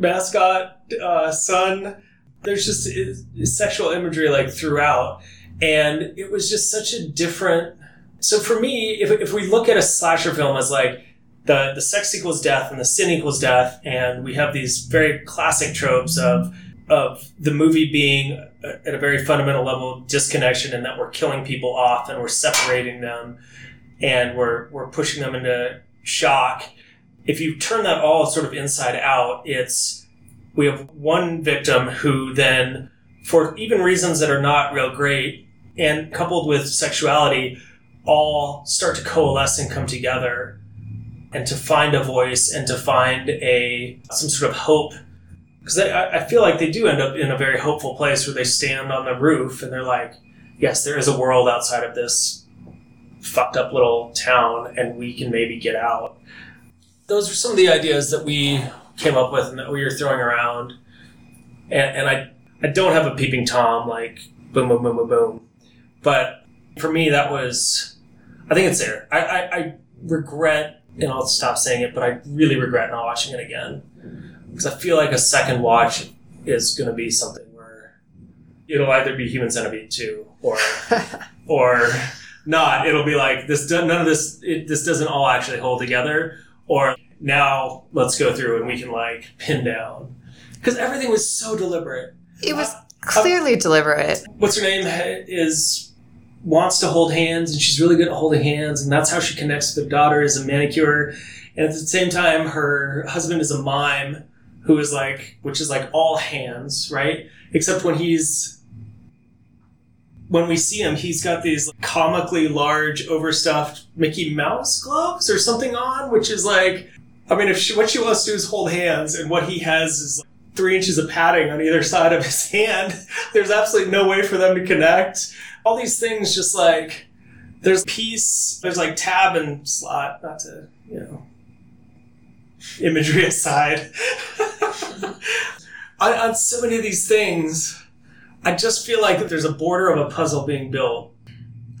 mascot uh, son. There's just uh, sexual imagery like throughout, and it was just such a different. So for me, if, if we look at a slasher film as like the the sex equals death and the sin equals death, and we have these very classic tropes of of the movie being uh, at a very fundamental level disconnection, and that we're killing people off and we're separating them and we're we're pushing them into shock. If you turn that all sort of inside out, it's we have one victim who then, for even reasons that are not real great, and coupled with sexuality, all start to coalesce and come together, and to find a voice and to find a some sort of hope. Because I, I feel like they do end up in a very hopeful place where they stand on the roof and they're like, yes, there is a world outside of this fucked up little town and we can maybe get out. Those are some of the ideas that we came up with and that we were throwing around. And, and I, I don't have a peeping Tom like boom, boom, boom, boom, boom. But for me, that was, I think it's there. I, I, I regret, and I'll stop saying it, but I really regret not watching it again. Because I feel like a second watch is going to be something where it'll either be Human Centipede two or or not. It'll be like this. None of this. It, this doesn't all actually hold together. Or now let's go through and we can like pin down because everything was so deliberate. It was uh, clearly deliberate. What's her name is wants to hold hands and she's really good at holding hands and that's how she connects with her daughter as a manicure. And at the same time her husband is a mime who is like which is like all hands right? Except when he's when we see him he's got these comically large overstuffed mickey mouse gloves or something on which is like i mean if she what she wants to do is hold hands and what he has is like three inches of padding on either side of his hand. There's absolutely no way for them to connect all these things just like there's piece there's like tab and slot not to you know imagery aside on, on so many of these things i just feel like there's a border of a puzzle being built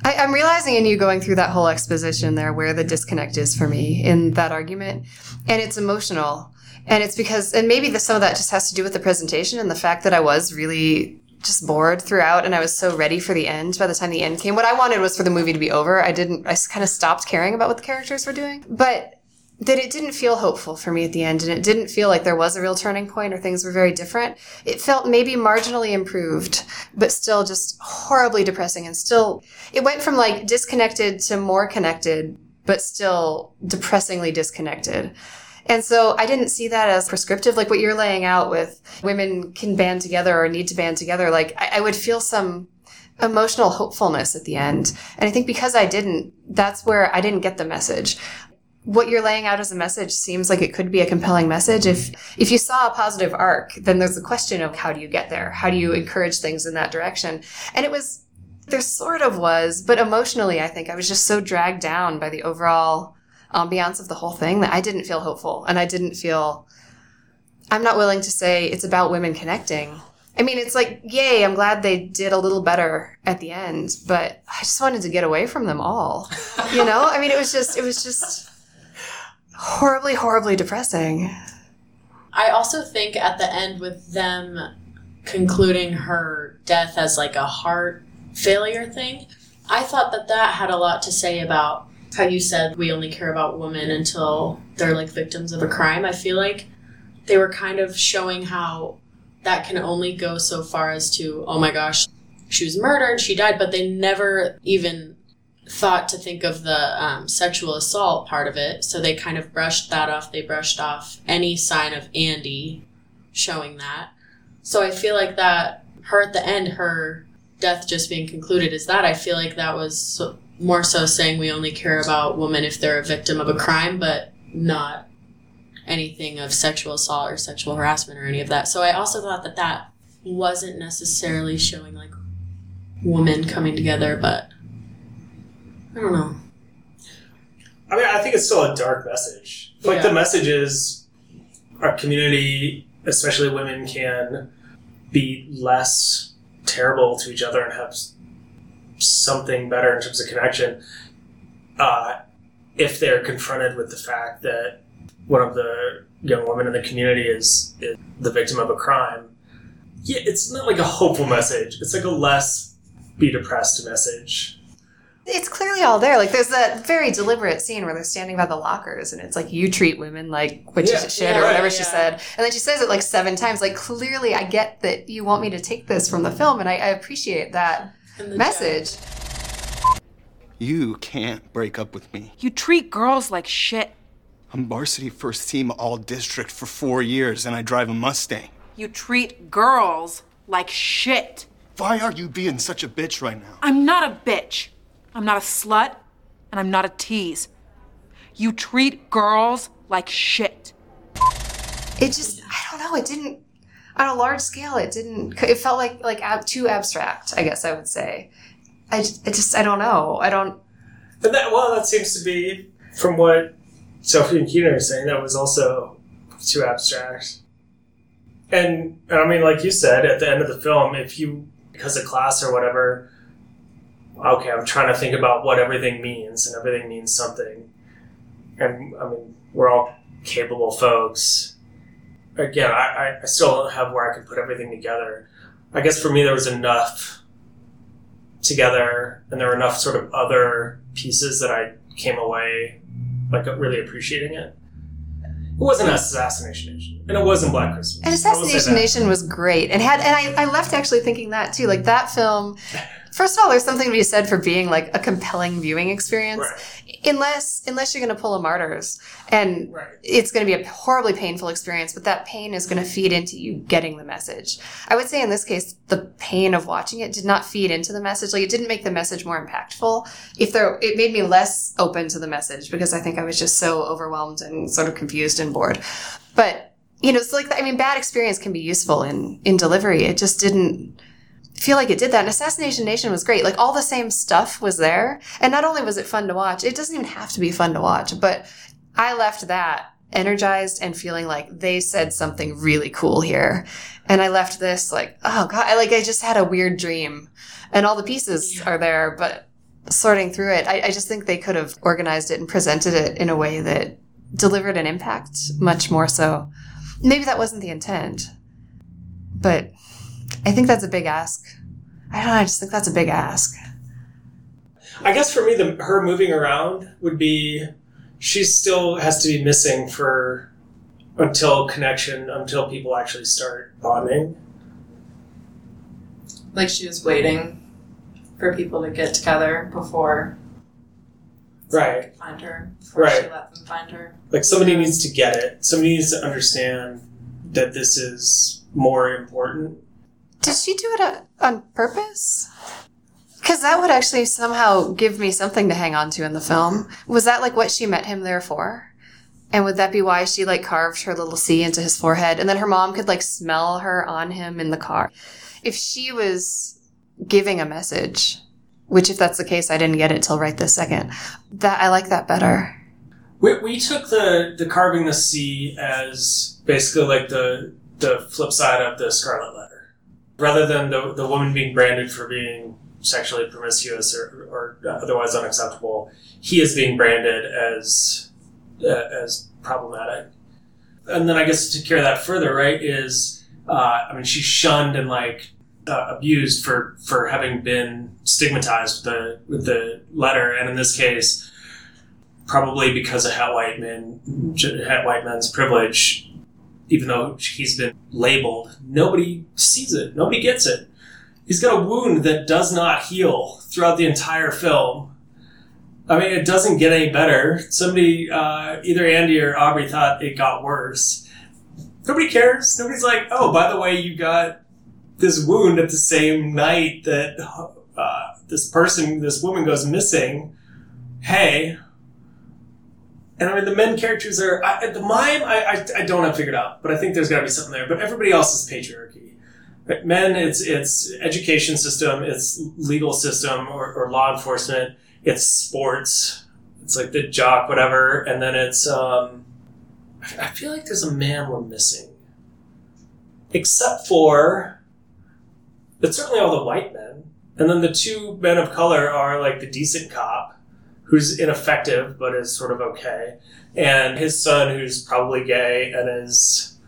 I, I'm realizing in you going through that whole exposition there where the disconnect is for me in that argument. And it's emotional. And it's because, and maybe the, some of that just has to do with the presentation and the fact that I was really just bored throughout and I was so ready for the end by the time the end came. What I wanted was for the movie to be over. I didn't, I kind of stopped caring about what the characters were doing. But that it didn't feel hopeful for me at the end and it didn't feel like there was a real turning point or things were very different. It felt maybe marginally improved, but still just horribly depressing and still, it went from like disconnected to more connected, but still depressingly disconnected. And so I didn't see that as prescriptive, like what you're laying out with women can band together or need to band together. Like I, I would feel some emotional hopefulness at the end. And I think because I didn't, that's where I didn't get the message what you're laying out as a message seems like it could be a compelling message. If if you saw a positive arc, then there's the question of how do you get there? How do you encourage things in that direction? And it was there sort of was, but emotionally, I think I was just so dragged down by the overall ambiance of the whole thing that I didn't feel hopeful, and I didn't feel. I'm not willing to say it's about women connecting. I mean, it's like, yay, I'm glad they did a little better at the end, but I just wanted to get away from them all. You know? I mean, it was just, it was just horribly, horribly depressing. I also think at the end with them concluding her death as like a heart failure thing, I thought that that had a lot to say about how you said we only care about women until they're like victims of a crime. I feel like they were kind of showing how that can only go so far as to, oh my gosh, she was murdered, she died, but they never even thought to think of the um, sexual assault part of it. So they kind of brushed that off. They brushed off any sign of Andy showing that. So I feel like that, her at the end, her death just being concluded is that. I feel like that was so, more so saying we only care about women if they're a victim of a crime, but not anything of sexual assault or sexual harassment or any of that. So I also thought that that wasn't necessarily showing like women coming together, but I don't know. I mean, I think it's still a dark message. Like Yeah. the message is our community, especially women, can be less terrible to each other and have something better in terms of connection uh, if they're confronted with the fact that one of the young women in the community is, is the victim of a crime. Yeah, it's not like a hopeful message. It's like a less be depressed message. It's clearly all there. Like there's that very deliberate scene where they're standing by the lockers and it's like you treat women like witches Yeah, of shit yeah, or right, whatever she said. And then she says it like seven times. Like clearly I get that you want me to take this from the film and I, I appreciate that And the message. You can't break up with me. You treat girls like shit. I'm varsity first team all district for four years and I drive a Mustang. You treat girls like shit. Why are you being such a bitch right now? I'm not a bitch. I'm not a slut, and I'm not a tease. You treat girls like shit. It just I don't know. It didn't on a large scale. It didn't. It felt like like ab, too abstract. I guess I would say. I just, I just I don't know. I don't. That well, that seems to be from what Sophie and Keener are saying. That was also too abstract. And, and I mean, like you said, at the end of the film, if you because of class or whatever, okay, I'm trying to think about what everything means, and everything means something. And I mean, we're all capable folks. Again, I, I still don't have where I can put everything together. I guess for me, there was enough together, and there were enough sort of other pieces that I came away like really appreciating it. It wasn't Assassination Nation, and it wasn't Black Christmas. And I will say Assassination. Nation was great, and had and I, I left actually thinking that too. Like that film, first of all, there's something to be said for being like a compelling viewing experience. Unless unless you're going to pull a martyrs, and it's going to be a horribly painful experience, but that pain is going to feed into you getting the message. I would say in this case, the pain of watching it did not feed into the message. Like it didn't make the message more impactful. If there, it made me less open to the message because I think I was just so overwhelmed and sort of confused and bored. But you know, it's like I mean, bad experience can be useful in in delivery. It just didn't feel like it did that. And Assassination Nation was great. Like all the same stuff was there, and not only was it fun to watch, it doesn't even have to be fun to watch. But I left that energized and feeling like they said something really cool here, and I left this like, oh god, I like I just had a weird dream, and all the pieces are there, but sorting through it, I, I just think they could have organized it and presented it in a way that delivered an impact much more so. Maybe that wasn't the intent, but I think that's a big ask. I don't know. I just think that's a big ask. I guess for me, the her moving around would be she still has to be missing for until connection, until people actually start bonding. Like she was waiting for people to get together before Right. find her. Before she let them find her. Like somebody needs to get it. Somebody needs to understand that this is more important. Did she do it uh, on purpose? Because that would actually somehow give me something to hang on to in the film. Was that like what she met him there for? And would that be why she like carved her little C into his forehead and then her mom could like smell her on him in the car? If she was giving a message, which if that's the case, I didn't get it till right this second, that I like that better. We, we took the, the carving the C as basically like the the flip side of the Scarlet Letter. Rather than the, the woman being branded for being sexually promiscuous or, or otherwise unacceptable, he is being branded as uh, as problematic. And then I guess to carry that further, right, is uh, I mean she's shunned and like uh, abused for for having been stigmatized with the with the letter, and in this case, probably because of hat white men, white men's privilege. Even though he's been labeled, nobody sees it. Nobody gets it. He's got a wound that does not heal throughout the entire film. I mean, it doesn't get any better. Somebody, uh, either Andy or Aubrey, thought it got worse. Nobody cares. Nobody's like, oh, by the way, you got this wound at the same night that uh, this person, this woman goes missing. Hey. And I mean, the men characters are, I, the mime, I, I, I don't have figured out, but I think there's got to be something there. But everybody else is patriarchy. Right? Men, it's, it's education system, it's legal system or, or law enforcement, it's sports, it's like the jock, whatever. And then it's, um, I feel like there's a man we're missing. Except for, it's certainly all the white men. And then the two men of color are like the decent cop, who's ineffective but is sort of okay, and his son, who's probably gay and is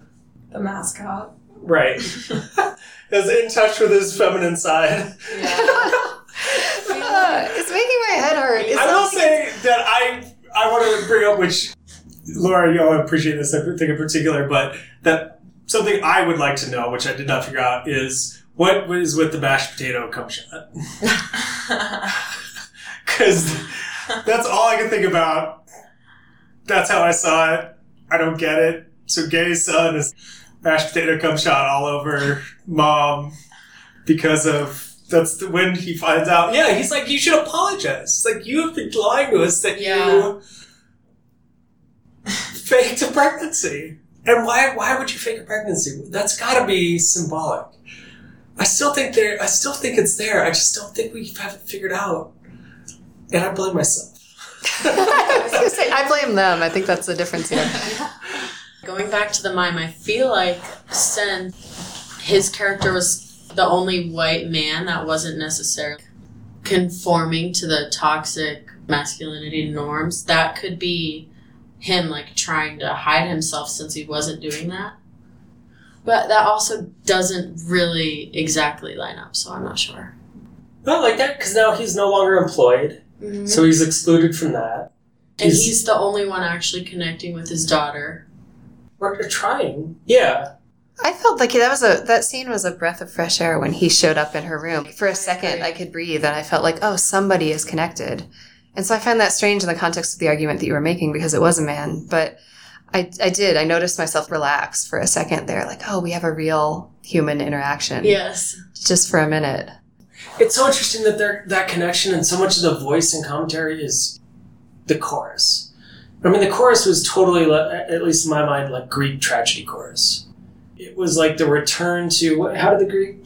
The mascot. right, is in touch with his feminine side. Uh, it's making my head hurt. It's I will not- say that I I want to bring up which Laura, you'll appreciate this I think in particular, but that something I would like to know, which I did not figure out, is what is with the mashed potato cum shot? Because that's all I can think about. That's how I saw it. I don't get it. So gay's son is mashed potato cum shot all over mom because of that's the, when he finds out. Yeah, he's like, you should apologize. It's like you have been lying to us that you faked a pregnancy. And why why would you fake a pregnancy? That's got to be symbolic. I still think there. I still think it's there. I just don't think we have it figured out. And I blame myself. I was gonna say I blame them. I think that's the difference here. Going back to the mime, I feel like Sen, his character was the only white man that wasn't necessarily conforming to the toxic masculinity norms. That could be him like trying to hide himself since he wasn't doing that. But that also doesn't really exactly line up, so I'm not sure. Not like that because now he's no longer employed, Mhm. so he's excluded from that. And he's, the only one actually connecting with his daughter. We're trying. Yeah. I felt like that was a that scene was a breath of fresh air when he showed up in her room. For a second, I could breathe, and I felt like, oh, somebody is connected. And so I find that strange in the context of the argument that you were making because it was a man. But I, I did. I noticed myself relax for a second there, like, oh, we have a real human interaction. Yes. Just for a minute. It's so interesting that there that connection and so much of the voice and commentary is the chorus. I mean, the chorus was totally, at least in my mind, like Greek tragedy chorus. It was like the return to what, how did the Greek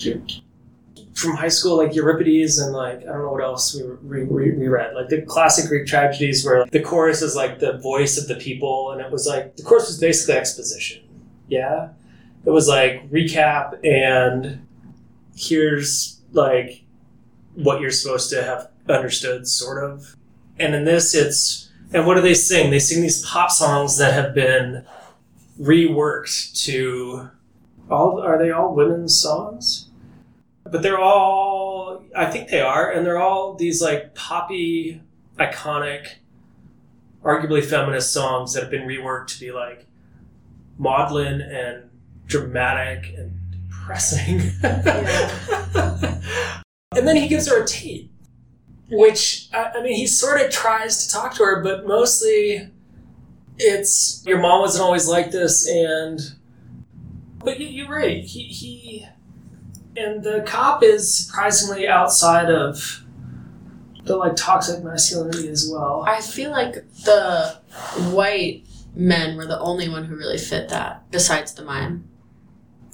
from high school, like Euripides and like I don't know what else we re- re- reread, like the classic Greek tragedies, where like, the chorus is like the voice of the people, and it was like the chorus was basically exposition. Yeah, it was like recap and here's like what you're supposed to have understood, sort of. And in this, it's and what do they sing? They sing these pop songs that have been reworked to all. Are they all women's songs? But they're all. I think they are, and they're all these like poppy, iconic, arguably feminist songs that have been reworked to be like maudlin and dramatic and depressing. and then he gives her a tape, which I, I mean, he sort of tries to talk to her, but mostly it's your mom wasn't always like this, and but you, you're right. He he and the cop is surprisingly outside of the like toxic masculinity as well. I feel like the white men were the only one who really fit that, besides the mime.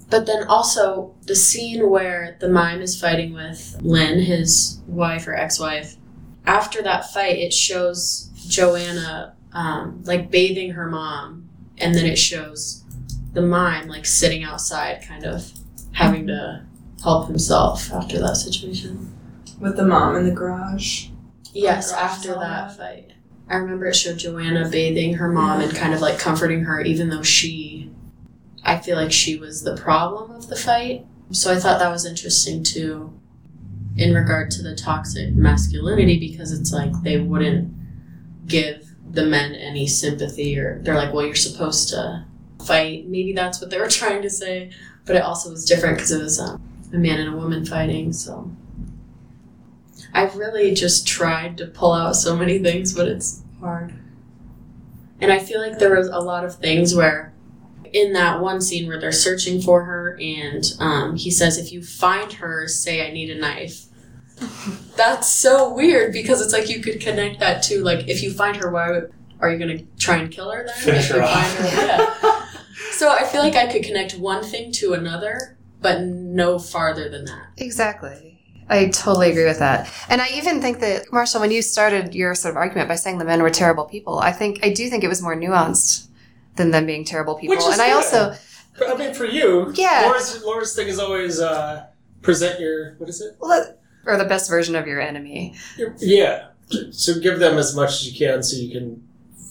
But then also the scene where the mime is fighting with Lynn, his wife or ex-wife. After that fight, it shows Joanna um, like bathing her mom, and then it shows the mime like sitting outside, kind of having to help himself after that situation. With the mom in the garage. Yes, garage after that fight. I remember it showed Joanna bathing her mom and kind of like comforting her, even though she, I feel like she was the problem of the fight. So I thought that was interesting too, in regard to the toxic masculinity, because it's like they wouldn't give the men any sympathy, or they're like, well, you're supposed to fight. Maybe that's what they were trying to say, but it also was different because it was um, a man and a woman fighting, so. I've really just tried to pull out so many things, but it's hard. And I feel like there was a lot of things where, in that one scene where they're searching for her, and um, he says, If you find her, say, I need a knife. That's so weird because it's like you could connect that to, like, if you find her, why would, are you going to try and kill her then? Finish If her you off. find her- yeah. So I feel like I could connect one thing to another, but no farther than that. Exactly. I totally agree with that. And I even think that, Marshall, when you started your sort of argument by saying the men were terrible people, I think, I do think it was more nuanced than them being terrible people. And I good. also, I mean, for you, Yeah. Laura's, Laura's thing is always uh, present your what is it? well, or the best version of your enemy. Your- yeah. So give them as much as you can, so you can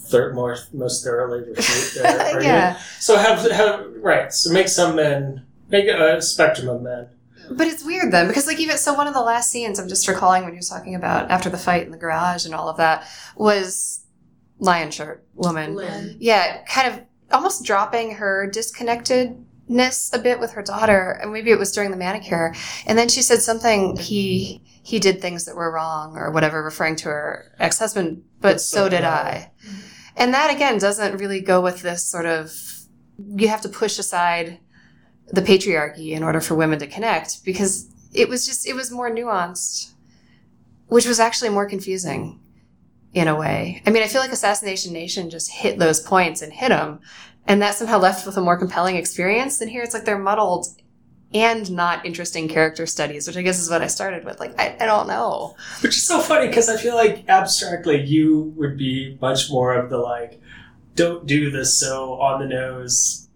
thir- more most thoroughly refute their argument. Yeah. So have have right. So make some men make a spectrum of men. But it's weird then, because like even so, one of the last scenes I'm just recalling when you're talking about after the fight in the garage and all of that was lion shirt woman. Lynn. Yeah, kind of almost dropping her disconnectedness a bit with her daughter, and maybe it was during the manicure. And then she said something he he did things that were wrong or whatever, referring to her ex husband. But so did I. And that again doesn't really go with this sort of you have to push aside the patriarchy in order for women to connect because it was just it was more nuanced which was actually more confusing in a way. I mean i feel like assassination nation just hit those points and hit them and that somehow left with a more compelling experience and here. It's like they're muddled and not interesting character studies which i guess is what i started with. Like i, I don't know. Which is so funny because I feel like abstractly you would be much more of the like, don't do this so on the nose.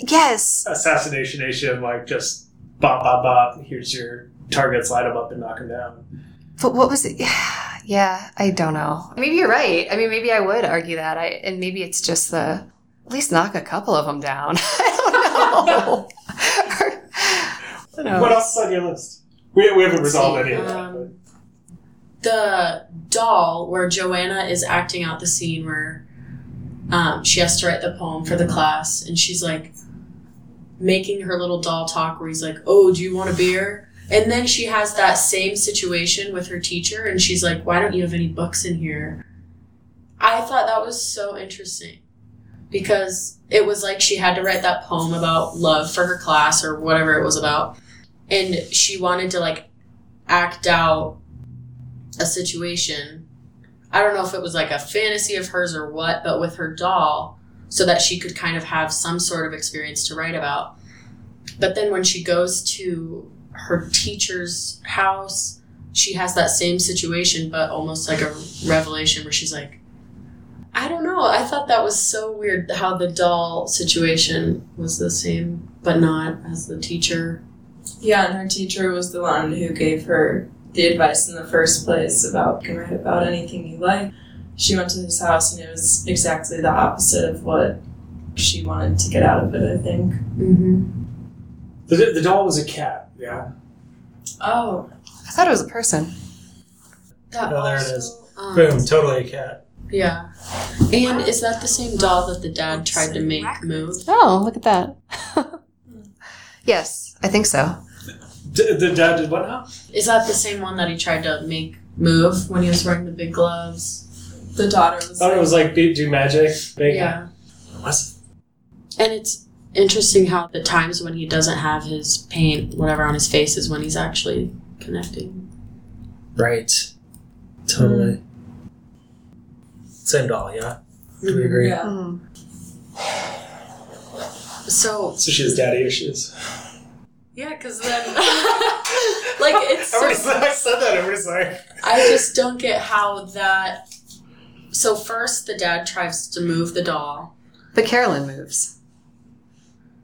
Yes. Assassination nation like just bop bop bop. Here's your targets, light them up and knock them down. but what was it yeah i don't know maybe you're right i mean maybe i would argue that i and maybe it's just the at least knock a couple of them down i don't know What else is on your list? We, we haven't resolved see, any of that. um, the doll where Joanna is acting out the scene where um, she has to write the poem for the class, and she's like making her little doll talk where he's like, "Oh, do you want a beer?" And then she has that same situation with her teacher, and she's like, "Why don't you have any books in here?" I thought that was so interesting because it was like she had to write that poem about love for her class or whatever it was about, and she wanted to like act out a situation. I don't know if it was like a fantasy of hers or what, but with her doll, so that she could kind of have some sort of experience to write about. But then when she goes to her teacher's house, she has that same situation, but almost like a revelation where she's like, I don't know. I thought that was so weird how the doll situation was the same, but not as the teacher. Yeah, and her teacher was the one who gave her the advice in the first place about you can write about anything you like. She went to his house and it was exactly the opposite of what she wanted to get out of it, I think. Mm-hmm. The, the doll was a cat. Yeah. Oh. I thought it was a person. That Oh, there it also, is. um, Boom. Totally a cat. Yeah. And is that the same doll that the dad tried to make move? Oh, look at that. yes, I think so. D- the dad did what now? Is that the same one that he tried to make move when he was wearing the big gloves? The daughter was I thought it was like be- do magic. Make Yeah. Was And it's interesting how the times when he doesn't have his paint, whatever, on his face is when he's actually connecting. Right. Totally. Same doll, yeah. Do we agree? Yeah. Hmm. So So she has daddy issues. yeah, because then like it's Everybody's so, I said that. Everybody's like, I just don't get how that. So first, the dad tries to move the doll. But Carolyn moves.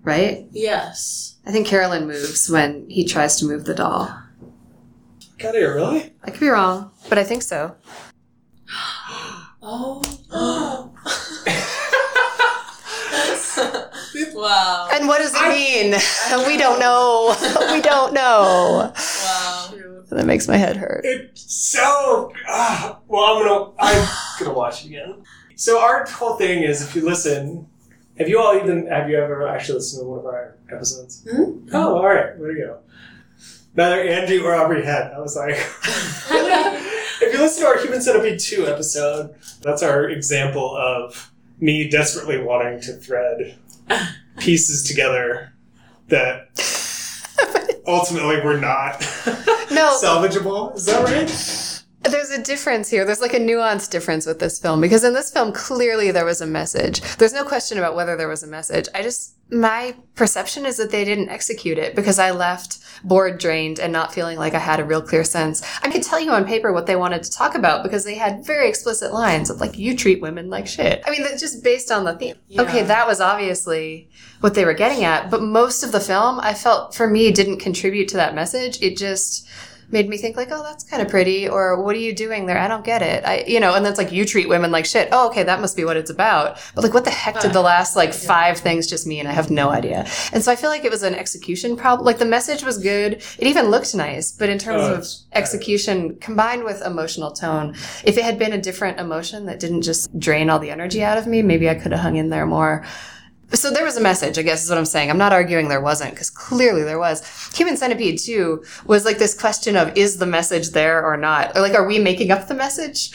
Right? Yes. I think Carolyn moves when he tries to move the doll. got it, really? I could be wrong, but I think so. Oh. wow. And what does it mean? we don't know. we don't know. Wow. That makes my head hurt. It's so. Uh, well, I'm gonna. I'm gonna watch it again. So our whole thing is, if you listen, have you all even have you ever actually listened to one of our episodes? Hmm? Oh, all right. There you go. Neither Angie or Aubrey had. I was like, if you listen to our Human Centipede two episode, that's our example of me desperately wanting to thread pieces together that ultimately were not No. salvageable. Is that right? There's a difference here. There's like a nuanced difference with this film because in this film, clearly there was a message. There's no question about whether there was a message. I just, my perception is that they didn't execute it because I left bored, drained, and not feeling like I had a real clear sense. I could tell you on paper what they wanted to talk about because they had very explicit lines of like, you treat women like shit. I mean, that's just based on the theme. Yeah. Okay, that was obviously what they were getting at, but most of the film, I felt for me, didn't contribute to that message. It just, made me think like, oh, that's kind of pretty, or what are you doing there? I don't get it. I, you know, and that's like you treat women like shit. Oh, okay, that must be what it's about. But like, what the heck did the last like five things just mean? I have no idea. And so I feel like it was an execution problem. Like the message was good. It even looked nice, but in terms Oh, of execution combined with emotional tone, if it had been a different emotion that didn't just drain all the energy out of me, maybe I could have hung in there more. So there was a message, I guess is what I'm saying. I'm not arguing there wasn't, because clearly there was. Human Centipede 2 was like this question of is the message there or not? Or like, are we making up the message?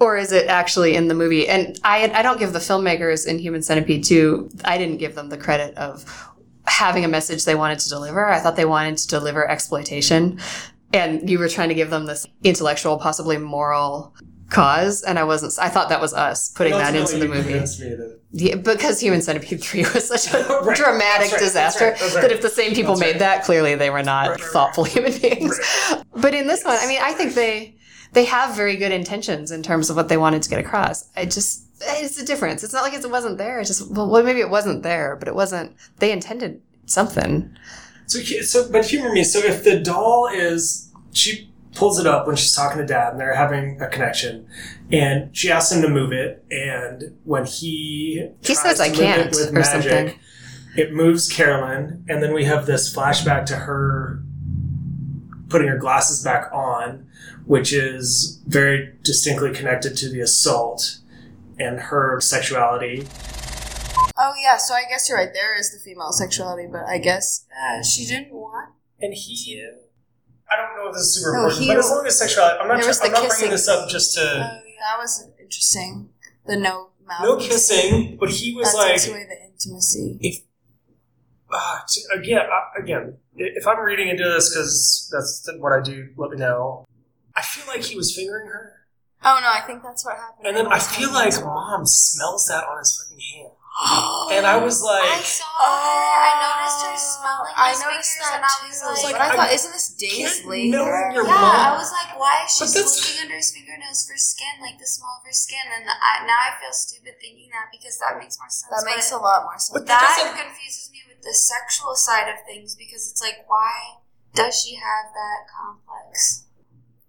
Or is it actually in the movie? And I, I don't give the filmmakers in Human Centipede 2, I didn't give them the credit of having a message they wanted to deliver. I thought they wanted to deliver exploitation. And you were trying to give them this intellectual, possibly moral cause. And I wasn't, I thought that was us putting that into the movie. that- Yeah, because Human Centipede 3 was such a Right. dramatic right. That's disaster right. That's that if the same people That's made that, clearly they were not thoughtful human beings. But in this one, I mean, I think they they have very good intentions in terms of what they wanted to get across. I just it's a difference. It's not like it wasn't there. It's just well, well, maybe it wasn't there, but it wasn't. They intended something. So, so, but humor me. So, if the doll is, she pulls it up when she's talking to dad, and they're having a connection, and she asks him to move it, and when he He tries says, to "I can't," it with or magic, something. it moves Carolyn, and then we have this flashback to her putting her glasses back on, which is very distinctly connected to the assault and her sexuality. Oh yeah, so I guess you're right. There is the female sexuality, but I guess Uh, she didn't want And he, I don't know if this is super No, important, but as long as sexuality, I'm not, try- I'm not kissing bringing this up just to that was interesting. The no mouth. no kissing, but he was that like, takes away the intimacy. if uh, again, uh, again, if I'm reading into this because that's what I do, let me know. I feel like he was fingering her, Oh no, I think that's what happened. and then I feel like mom smells that on his fucking hand, and I was like, I saw her. I noticed her smelling. I his noticed fingers, that and I too. was like, but I thought, I isn't this days can't later? your yeah, mom. I was like, why is she But looking under his fingernails for skin, like the smell of her skin? And I, now I feel stupid thinking that because that makes more sense. That makes a lot more sense. But that that confuses me with the sexual side of things because it's like, why does she have that complex?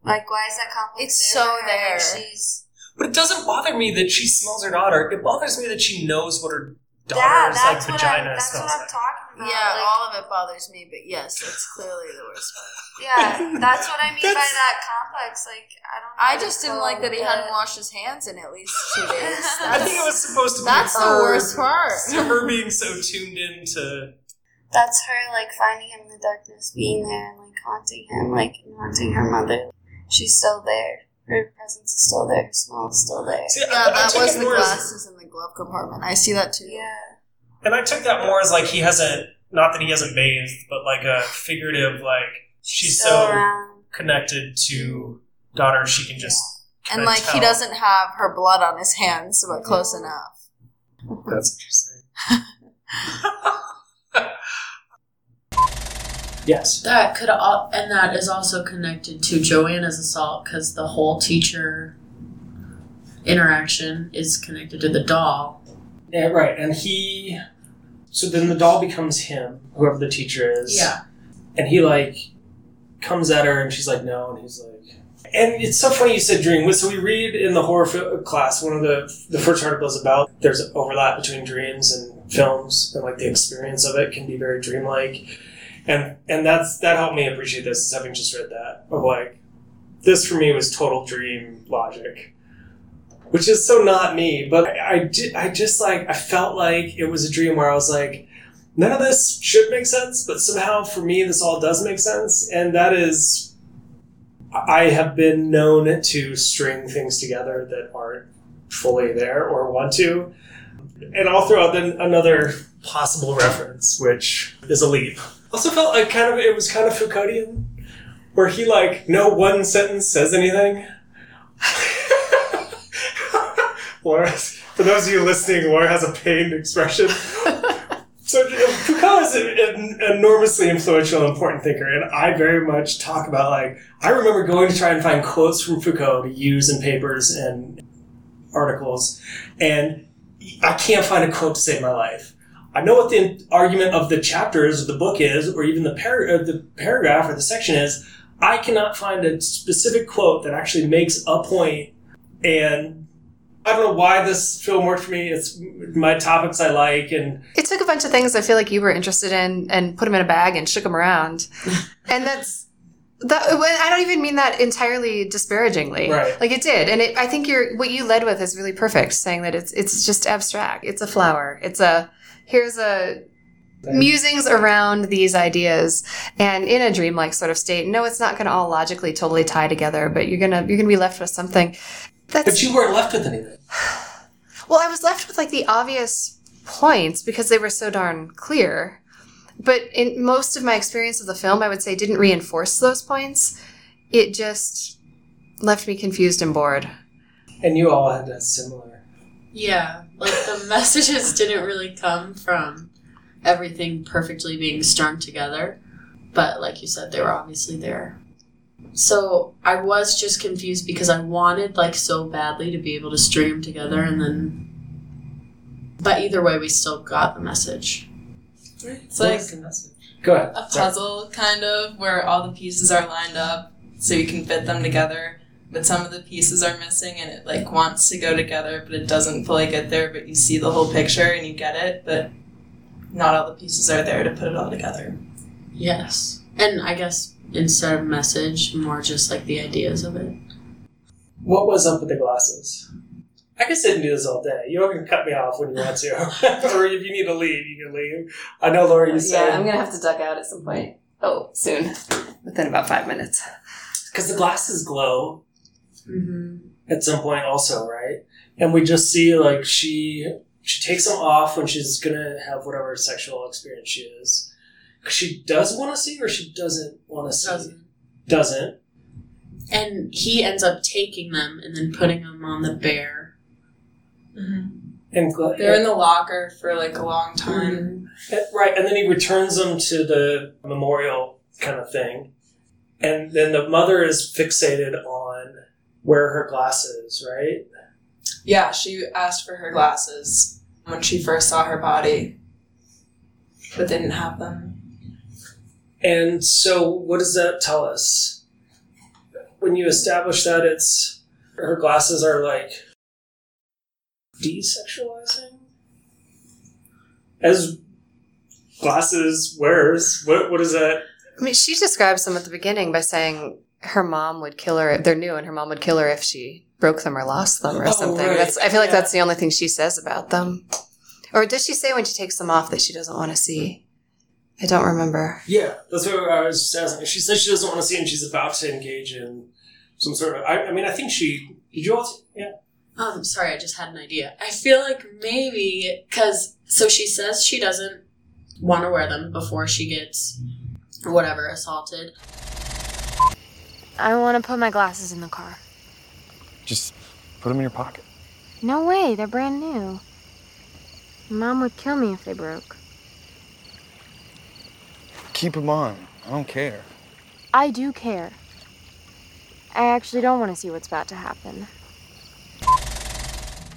Like, why is that complex? It's there so for? Like, there. she's but it doesn't bother me that she smells her daughter. It bothers me that she knows what her yeah, daughter's like that's what vagina I'm, that's smells what I'm like. talking about. yeah, like, all of it bothers me, but yes, it's clearly the worst part. yeah, that's what I mean by that complex. Like, I don't. know I just didn't like that he hadn't but- washed his hands in at least two days. I think it was supposed to be That's the worst part. her being so tuned into That's her like finding him in the darkness, being mm. there and like haunting him, like haunting her mother. She's still there. Her presence is still there. Her smell is still there. See, Yeah, I- I that took was the more as- glasses in the glove compartment. I see that too. Yeah. and I took that more as like he hasn't, not that he hasn't bathed, but like a figurative, like she's still so around. connected to daughter, she can just. And kinda like he doesn't have her blood on his hands, but close enough. That's interesting. yes. That could all, and that is also connected to Joanna's assault because the whole teacher interaction is connected to the doll. Yeah, right. And he. So then the doll becomes him, whoever the teacher is. Yeah. And he, like, comes at her and she's like, no. And he's like. And it's so funny you said dream. So we read in the horror fi- class, one of the the first articles about there's an overlap between dreams and films, and like the experience of it can be very dreamlike. And and that's that helped me appreciate this, is having just read that. Of like, this for me was total dream logic which is so not me. But I, I, did, I just like I felt like it was a dream where I was like, none of this should make sense, but somehow for me this all does make sense, and that is, I have been known to string things together that aren't fully there or want to, and I'll throw out then another possible reference, which is a leap. Also felt like kind of it was kind of Foucauldian, where he like no one sentence says anything. Laura, for those of you listening, Laura has a pained expression. so Foucault is an enormously influential and important thinker, and I very much talk about like I remember going to try and find quotes from Foucault to use in papers and articles, and I can't find a quote to save my life. I know what the argument of the chapters of the book is, or even the, par- uh, the paragraph or the section is. I cannot find a specific quote that actually makes a point, and I don't know why this film worked for me. It's my topics I like, and It took a bunch of things I feel like you were interested in and put them in a bag and shook them around. and that's that. I don't even mean that entirely disparagingly. Right. Like it did, and it, I think you're what you led with is really perfect, saying that it's it's just abstract. It's a flower. It's a here's a musings around these ideas and in a dreamlike sort of state. No, it's not going to all logically totally tie together, but you're gonna you're gonna be left with something. That's but you weren't left with anything. well, I was left with like the obvious points because they were so darn clear. But in most of my experience of the film, I would say didn't reinforce those points. It just left me confused and bored. And you all had a similar. Yeah, like the messages didn't really come from everything perfectly being strung together, but like you said, they were obviously there. So I was just confused because I wanted like so badly to be able to string them together, and then. But either way, we still got the message. It's like Go ahead. a Sorry. puzzle, kind of, where all the pieces are lined up so you can fit them together. But some of the pieces are missing, and it like wants to go together, but it doesn't fully get there. But you see the whole picture and you get it. But not all the pieces are there to put it all together. Yes. And I guess instead of message, more just like the ideas of it. What was up with the glasses? I could sit and do this all day. You don't can cut me off when you want to, or if you need to leave, you can leave. I know, Laura, you said Yeah, I'm gonna have to duck out at some point. Oh, soon. Within about five minutes. because the glasses glow Mm-hmm. at some point, also, right? And we just see like she she takes them off when she's gonna have whatever sexual experience she is. 'Cause she does want to see, or she doesn't want to see. Doesn't. Doesn't. And he ends up taking them and then putting them on the bear. And gl- They're in the locker for like a long time. Uh, Right, and then he returns them to the memorial kind of thing. And then the mother is fixated on where her glasses, right? Yeah, she asked for her glasses when she first saw her body, but they didn't have them. And so, what does that tell us? When you establish that it's her glasses are like desexualizing? As glasses wearers, what, what is that? I mean, she describes them at the beginning by saying her mom would kill her. They're new, and her mom would kill her if she broke them or lost them or Oh, something. right. That's. I feel like Yeah. that's the only thing she says about them. Or does she say when she takes them off that she doesn't want to see? I don't remember. Yeah, that's what I was asking. She says she doesn't want to see, and she's about to engage in some sort of. I, I mean, I think she. Did you all? Yeah. Um, sorry, I just had an idea. I feel like maybe because so she says she doesn't want to wear them before she gets whatever assaulted. I want to put my glasses in the car. Just put them in your pocket. No way, they're brand new. Mom would kill me if they broke. Keep them on. I don't care. I do care. I actually don't want to see what's about to happen.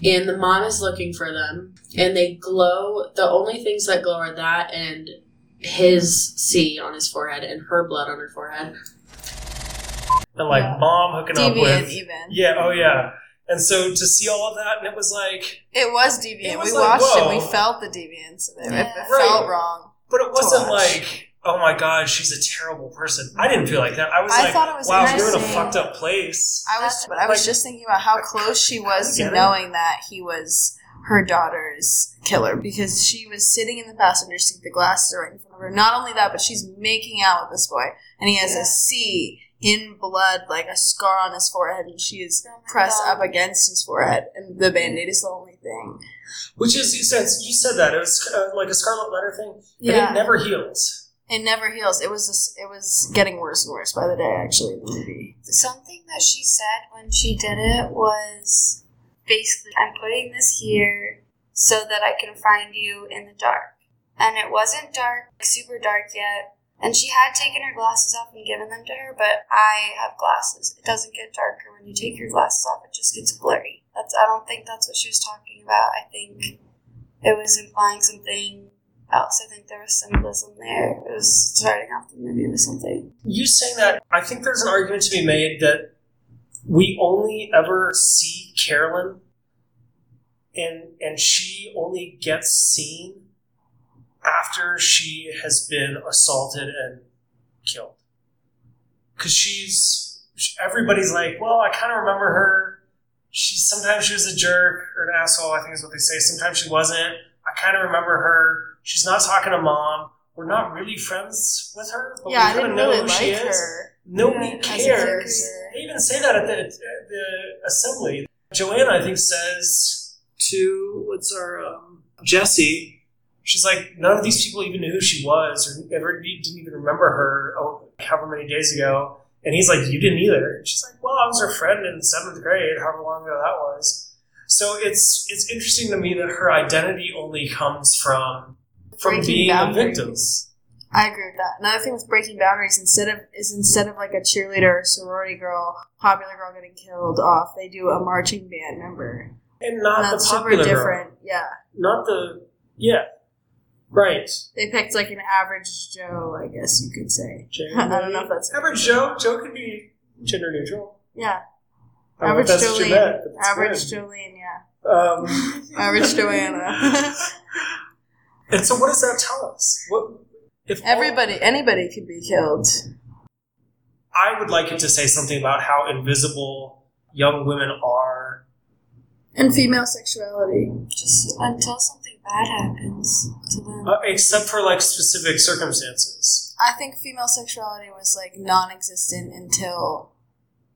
And the mom is looking for them, and they glow. The only things that glow are that and his C on his forehead and her blood on her forehead. And like Yeah. mom hooking up with. even. Yeah. Oh yeah. And so to see all of that, and it was like, It was deviant. It was we like, watched whoa. it. We felt the deviance of it. It, it Right. felt wrong. but it wasn't watch. like, oh my god, she's a terrible person. I didn't feel like that. I was I like, thought it was wow, you're in a fucked up place. I was, but I was Like- just thinking about how close she was to Get it? knowing that he was her daughter's killer because she was sitting in the passenger seat. The glasses are right in front of her. Not only that, but she's making out with this boy, and he has a C in blood, like a scar on his forehead, and she is pressed up against his forehead, and the band-aid is the only thing. Which is you said you said that it was uh, like a scarlet letter thing, and Yeah. it never heals. It never heals. It was just, it was getting worse and worse by the day. Actually, in the movie. Something that she said when she did it was basically, I'm putting this here so that I can find you in the dark. And it wasn't dark, like super dark yet. And she had taken her glasses off and given them to her, but I have glasses. It doesn't get darker when you take your glasses off, it just gets blurry. That's I don't think that's what she was talking about. I think it was implying something else. I think there was symbolism there. It was starting off the movie with something. You saying that, I think there's an argument to be made that we only ever see Carolyn, and and she only gets seen after she has been assaulted and killed. Because she's everybody's like, well, I kind of remember her. She sometimes she was a jerk or an asshole. I think is what they say. Sometimes she wasn't. I kind of remember her. She's not talking to mom. We're not really friends with her, but yeah, we kind didn't of know really who like she is. her. Nobody as a cares. They even say that at the, at the assembly. Joanna, I think, says to what's our um, Jesse. She's like, none of these people even knew who she was, or ever didn't even remember her. Oh, however many days ago. And he's like, you didn't either. And she's like, well, I was her friend in seventh grade, however long ago that was. So it's it's interesting to me that her identity only comes from from Breaking being a victim. boundaries. I agree with that. Another thing with breaking boundaries instead of is instead of like a cheerleader, sorority girl, popular girl getting killed off, they do a marching band member. And not And the that's super popular girl. different. Yeah. Not the yeah. Right. They picked like an average Joe, I guess you could say. I don't know if that's average Joe. Joe could be gender neutral. Yeah. I don't know if Average that's Jolene. but it's Average good. Jolene, yeah. Um, Average Joanna. And so, what does that tell us? What if all- Everybody, anybody could be killed. I would like it to say something about how invisible young women are. And female sexuality. Just until something bad happens to them. Uh, except for like specific circumstances. I think female sexuality was like non-existent until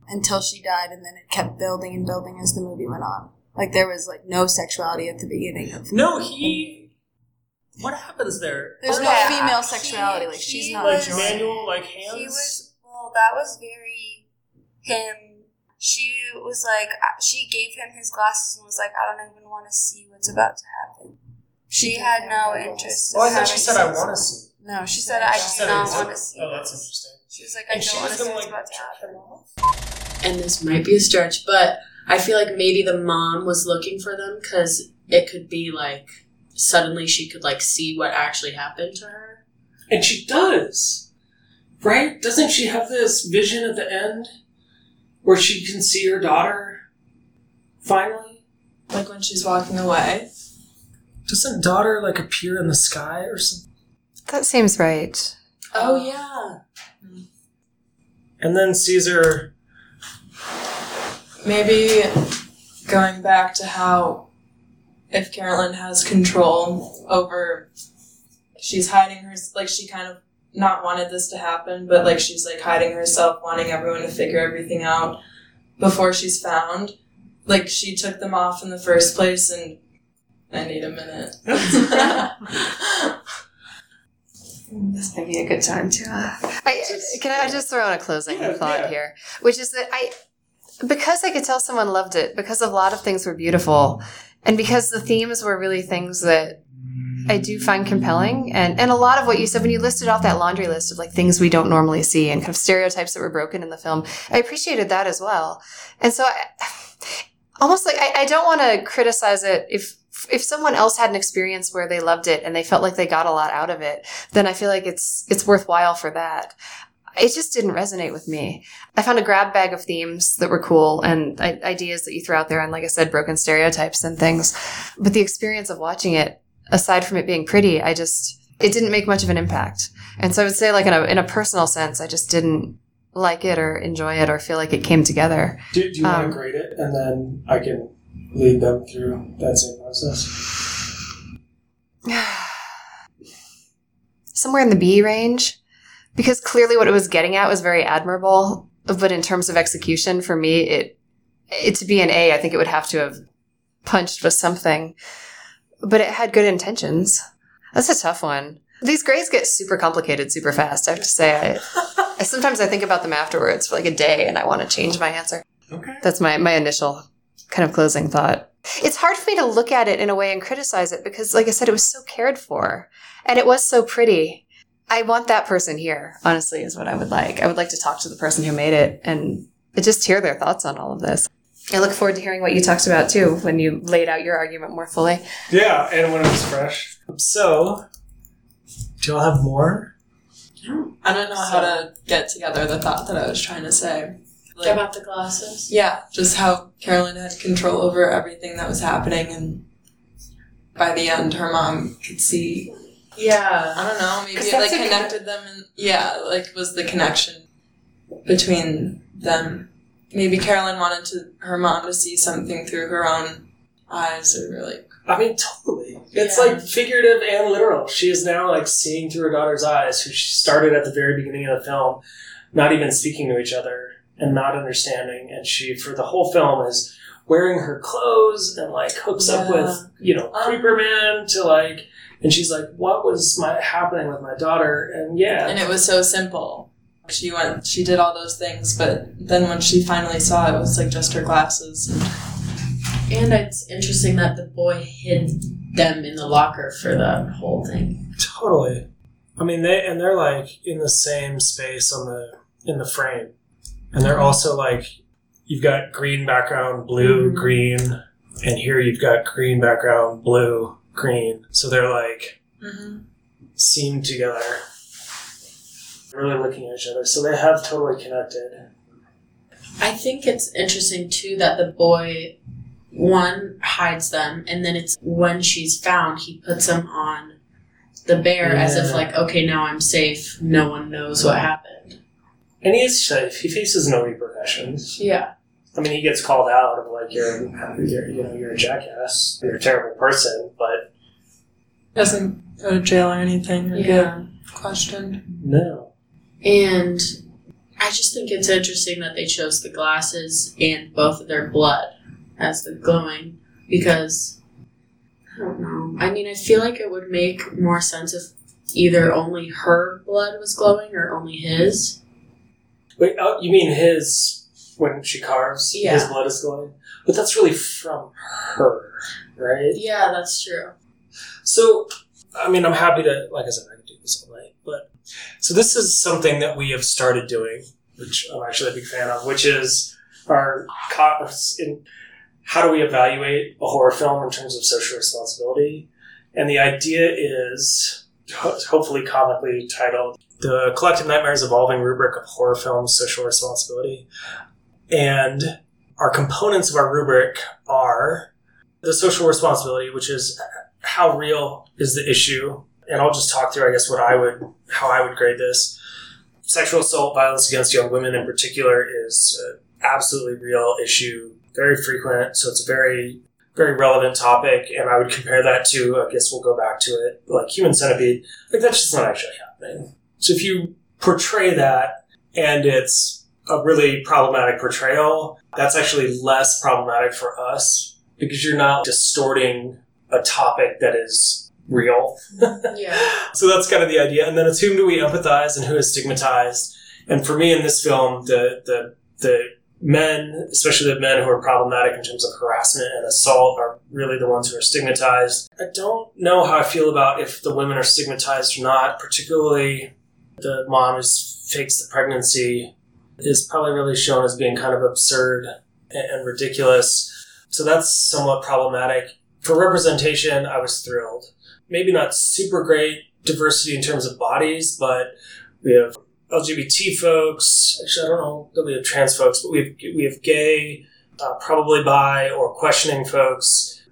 until she died, and then it kept building and building as the movie went on. Like there was like no sexuality at the beginning of. No, he. What happens there? There's no Okay, female he- sexuality. Like she's not Like was- enjoying. manual, like hands. He was well. That was very him. She was like, uh, she gave him his glasses and was like, I don't even want to see what's about to happen. She had no her interest. Oh, I in thought she having said I want to see. No, she She said said, I I do said not want to see. Oh, that's interesting. She was like, I And don't want to see gonna what's like about to jerk happen. and this might be a stretch, but I feel like maybe the mom was looking for them because it could be like suddenly she could like see what actually happened to her. And she does, right? Doesn't she have this vision at the end where she can see her daughter finally? Like when she's walking away. Doesn't daughter like appear in the sky or something? That seems right. Oh yeah. And then Caesar. Maybe going back to how if Carolyn has control over she's hiding her like she kind of not wanted this to happen, but like she's like hiding herself, wanting everyone to figure everything out before she's found. Like she took them off in the first place and I need a minute. This may be a good time to. Uh, I, can I just throw in a closing Yeah, thought yeah. here, which is that I, because I could tell someone loved it, because a lot of things were beautiful, and because the themes were really things that I do find compelling, and and a lot of what you said when you listed off that laundry list of like things we don't normally see and kind of stereotypes that were broken in the film, I appreciated that as well, and so I, almost like I, I don't want to criticize it if. If someone else had an experience where they loved it and they felt like they got a lot out of it, then I feel like it's it's worthwhile for that. It just didn't resonate with me. I found a grab bag of themes that were cool and I- ideas that you threw out there, and like I said, broken stereotypes and things. But the experience of watching it, aside from it being pretty, I just it didn't make much of an impact. And so I would say, like in a in a personal sense, I just didn't like it or enjoy it or feel like it came together. Do, do you want Um, to grade it, and then I can lead them through that same process? somewhere in the B range because clearly what it was getting at was very admirable. But in terms of execution, for me, it, it to be an A, I think it would have to have punched with something. But it had good intentions. That's a tough one. These grades get super complicated super fast. I have to say, I, I sometimes I think about them afterwards for like a day, and I want to change my answer. Okay. That's my my initial kind of closing thought. It's hard for me to look at it in a way and criticize it because, like I said, it was so cared for and it was so pretty. I want that person here, honestly, is what I would like. I would like to talk to the person who made it and just hear their thoughts on all of this. I look forward to hearing what you talked about too when you laid out your argument more fully. Yeah, and when it was fresh. So, do y'all have more? I don't know how to get together the thought that I was trying to say. Like, About the glasses. yeah, just how Carolyn had control over everything that was happening, and by the end, her mom could see. Yeah. I don't know. Maybe it like that's a- connected them, and yeah, like was the connection between them. Maybe Carolyn wanted to her mom to see something through her own eyes, or like I mean, totally. It's Yeah. like figurative and literal. She is now like seeing through her daughter's eyes, who she started at the very beginning of the film, not even speaking to each other and not understanding. And she, for the whole film, is wearing her clothes and like hooks up with, you know, Um, Creeper Man to like, and she's like, what was my happening with my daughter? And yeah. and it was so simple. She went, she did all those things, but then when she finally saw it, it was like just her glasses. And it's interesting that the boy hid them in the locker for the whole thing. Totally. I mean, they and they're like in the same space on the in the frame, and they're also like you've got green background, blue, Mhm. green, and here you've got green background, blue, green. So they're like Mm-hmm. seamed together, really looking at each other. So they have totally connected. I think it's interesting too that the boy one hides them and then it's when she's found he puts them on the bear as if like, okay, now I'm safe. No one knows what happened. And he is safe. He faces no repercussions. Yeah. I mean, he gets called out of like you're, you're you know you're a jackass, you're a terrible person, but Doesn't go to jail or anything or Yeah. get questioned. no. And I just think it's interesting that they chose the glasses and both of their blood as the glowing because I don't know. I mean, I feel like it would make more sense if either only her blood was glowing or only his. Wait, oh, you mean his when she carves? Yeah. His blood is glowing, but that's really from her, right? Yeah, that's true. So, I mean, I'm happy to, like I said, I could do this all night, but so this is something that we have started doing, which I'm actually a big fan of, which is our in how do we evaluate a horror film in terms of social responsibility, and the idea is hopefully comically titled "The Collective Nightmares Evolving Rubric of Horror Films Social Responsibility," and our components of our rubric are the social responsibility, which is how real is the issue? And I'll just talk through, I guess, what I would, how I would grade this. Sexual assault, violence against young women in particular, is an absolutely real issue, very frequent. So it's a very, very relevant topic. And I would compare that to, I guess we'll go back to it, like human centipede. Like that's just not actually happening. So if you portray that and it's a really problematic portrayal, that's actually less problematic for us because you're not distorting a topic that is real. Yeah. So that's kind of the idea. And then it's whom do we empathize and who is stigmatized. And for me in this film, the the the men, especially the men who are problematic in terms of harassment and assault, are really the ones who are stigmatized. I don't know how I feel about if the women are stigmatized or not, particularly the mom who fakes the pregnancy is probably really shown as being kind of absurd and, ridiculous. So that's somewhat problematic. For representation, I was thrilled. Maybe not super great diversity in terms of bodies, but we have LGBT folks. Actually, I don't know that we have trans folks, but we have, we have gay, uh, probably bi or questioning folks.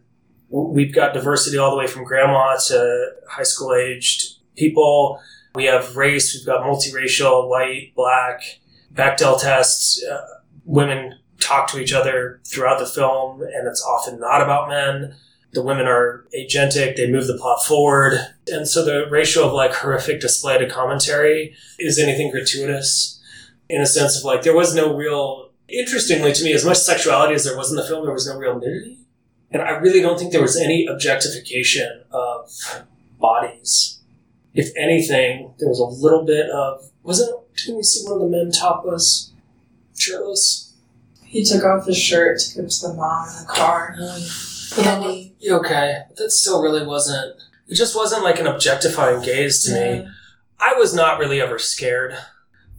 We've got diversity all the way from grandma to high school aged people. We have race. We've got multiracial, white, black, Bechdel tests. Uh, women talk to each other throughout the film, and it's often not about men. The women are agentic, they move the plot forward. And so the ratio of like horrific display to commentary is anything gratuitous in a sense of like there was no real, interestingly to me, as much sexuality as there was in the film, there was no real nudity. And I really don't think there was any objectification of bodies. If anything, there was a little bit of, wasn't, didn't we see one of the men topless, shirtless? He took off his shirt to give to the mom in the car. Andy. Okay, but that still really wasn't. It just wasn't like an objectifying gaze to me. I was not really ever scared.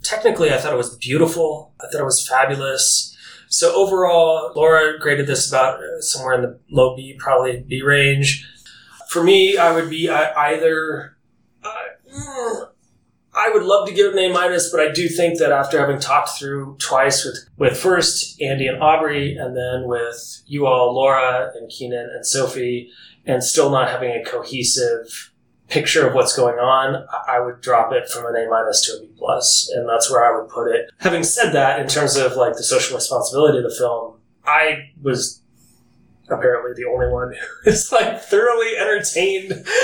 Technically, I thought it was beautiful. I thought it was fabulous. So overall, Laura graded this about uh, somewhere in the low B, probably B range. For me, I would be either. Uh, mm, I would love to give it an A minus, but I do think that after having talked through twice with, with first Andy and Aubrey, and then with you all, Laura and Keenan and Sophie, and still not having a cohesive picture of what's going on, I- would drop it from an A minus to a B plus, and that's where I would put it. Having said that, in terms of like the social responsibility of the film, I was apparently the only one who is like thoroughly entertained.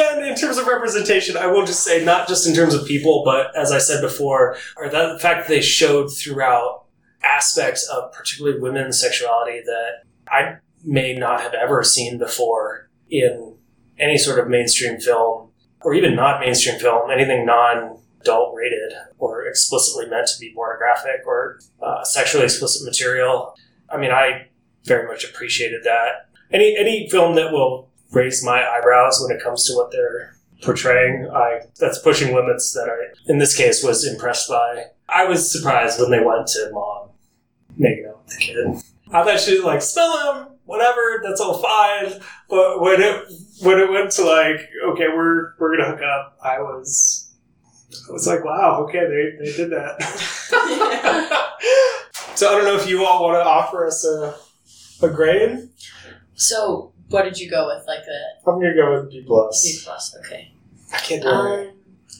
and in terms of representation, I will just say not just in terms of people, but as I said before, or that the fact that they showed throughout aspects of particularly women's sexuality that I may not have ever seen before in any sort of mainstream film, or even not mainstream film, anything non adult rated or explicitly meant to be pornographic or uh, sexually explicit material. I mean, I very much appreciated that. Any any film that will raise my eyebrows when it comes to what they're portraying, I that's pushing limits that I in this case was impressed by. I was surprised when they went to mom making out with the kid. I thought she was like, smell him, whatever, that's all fine. But when it when it went to like, okay, we're we're gonna hook up, I was I was like, wow, okay, they, they did that. so I don't know if you all want to offer us a a grade. So, what did you go with? Like a I'm gonna go with B plus. B plus? Okay. I can't do it. Um,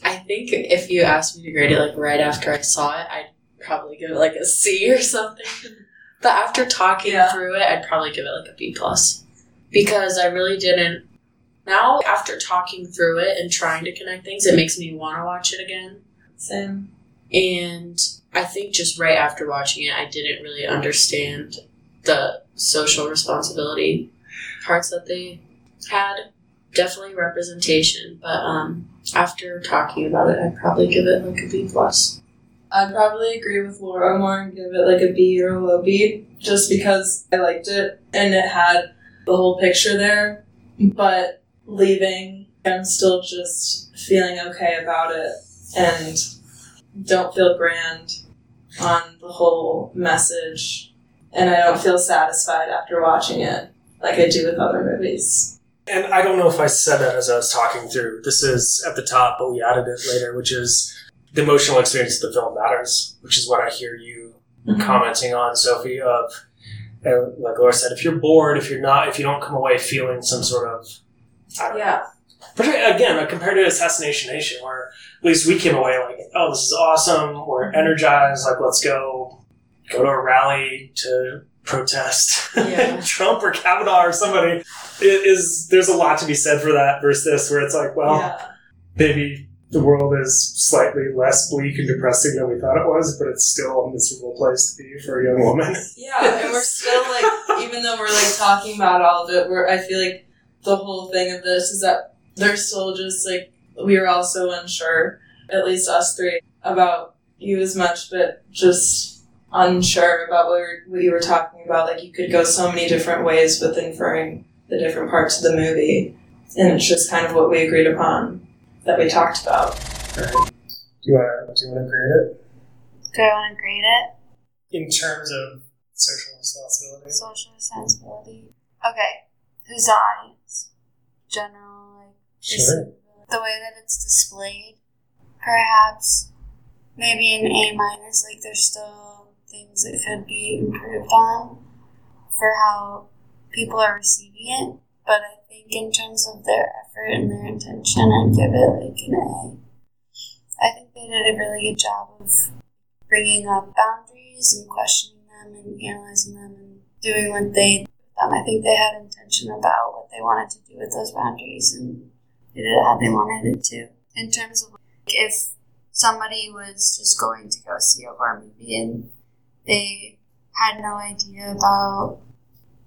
I think if you asked me to grade it like right after I saw it, I'd probably give it like a C or something. But after talking Yeah. through it, I'd probably give it like a B plus because I really didn't. Now, after talking through it and trying to connect things, it makes me want to watch it again. Same. And I think just right after watching it, I didn't really understand the social responsibility parts that they had. Definitely representation, but um, after talking about it, I'd probably give it like a B plus. I'd probably agree with Laura more and give it like a B or a low B, just because I liked it and it had the whole picture there. But leaving, I'm still just feeling okay about it and don't feel grand on the whole message. And I don't feel satisfied after watching it like I do with other movies. And I don't know if I said that as I was talking through. This is at the top, but we added it later, which is the emotional experience of the film matters, which is what I hear you commenting on, Sophie. Of uh, like Laura said, if you're bored, if you're not, if you don't come away feeling some sort of, I don't know. Yeah. But again, compared to Assassination Nation, where at least we came away like, oh, this is awesome. We're energized. Like, let's go go to a rally to protest Yeah. Trump or Kavanaugh or somebody. It is there's a lot to be said for that versus this, where it's like, well, yeah. maybe the world is slightly less bleak and depressing than we thought it was, but it's still a miserable place to be for a young woman. Yeah, and we're still like, even though we're like talking about all of it, we're I feel like the whole thing of this is that they're still just like we are also unsure, at least us three, about you as much, but just unsure about what, we're, what you were talking about. Like you could go so many different ways with inferring the different parts of the movie, and it's just kind of what we agreed upon that we talked about. Right. Do you want to do you want to grade it Do I want to grade it? in terms of social responsibility? Social responsibility. Okay. Who's the audience? General, like, Sure. the way that it's displayed, perhaps maybe an A minus. Like there's still things that could be improved on for how people are receiving it. But I think in terms of their effort and their intention, I'd give it like an A. I think they did a really good job of bringing up boundaries and questioning them and analyzing them and doing what they um, I think they had intention about what they wanted to do with those boundaries and they did it how they wanted it to. In terms of like, if somebody was just going to go see a horror movie and they had no idea about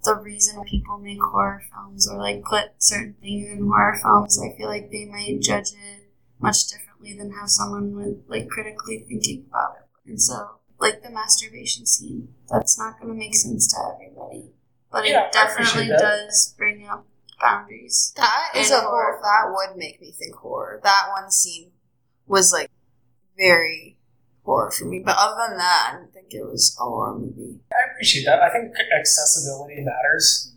the reason people make horror films or like put certain things in horror films, I feel like they might judge it much differently than how someone would like critically thinking about it. And so, like the masturbation scene, that's not going to make sense to everybody, but Yeah, it definitely does bring up boundaries. That is And a horror. That would make me think horror. That one scene was like very horror for me. But other than that, I didn't think it was a horror movie. I appreciate that. I think accessibility matters.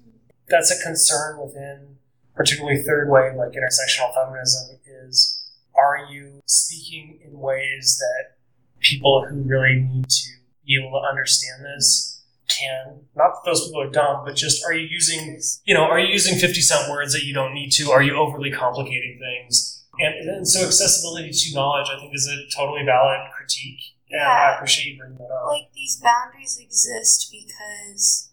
That's a concern within, particularly third wave, like intersectional feminism, is are you speaking in ways that people who really need to be able to understand this can? Not that those people are dumb, but just are you using, you know, are you using 50 cent words that you don't need to? Are you overly complicating things? And, and so accessibility to knowledge, I think, is a totally valid critique. And I Yeah. appreciate you bringing that up. like these boundaries exist because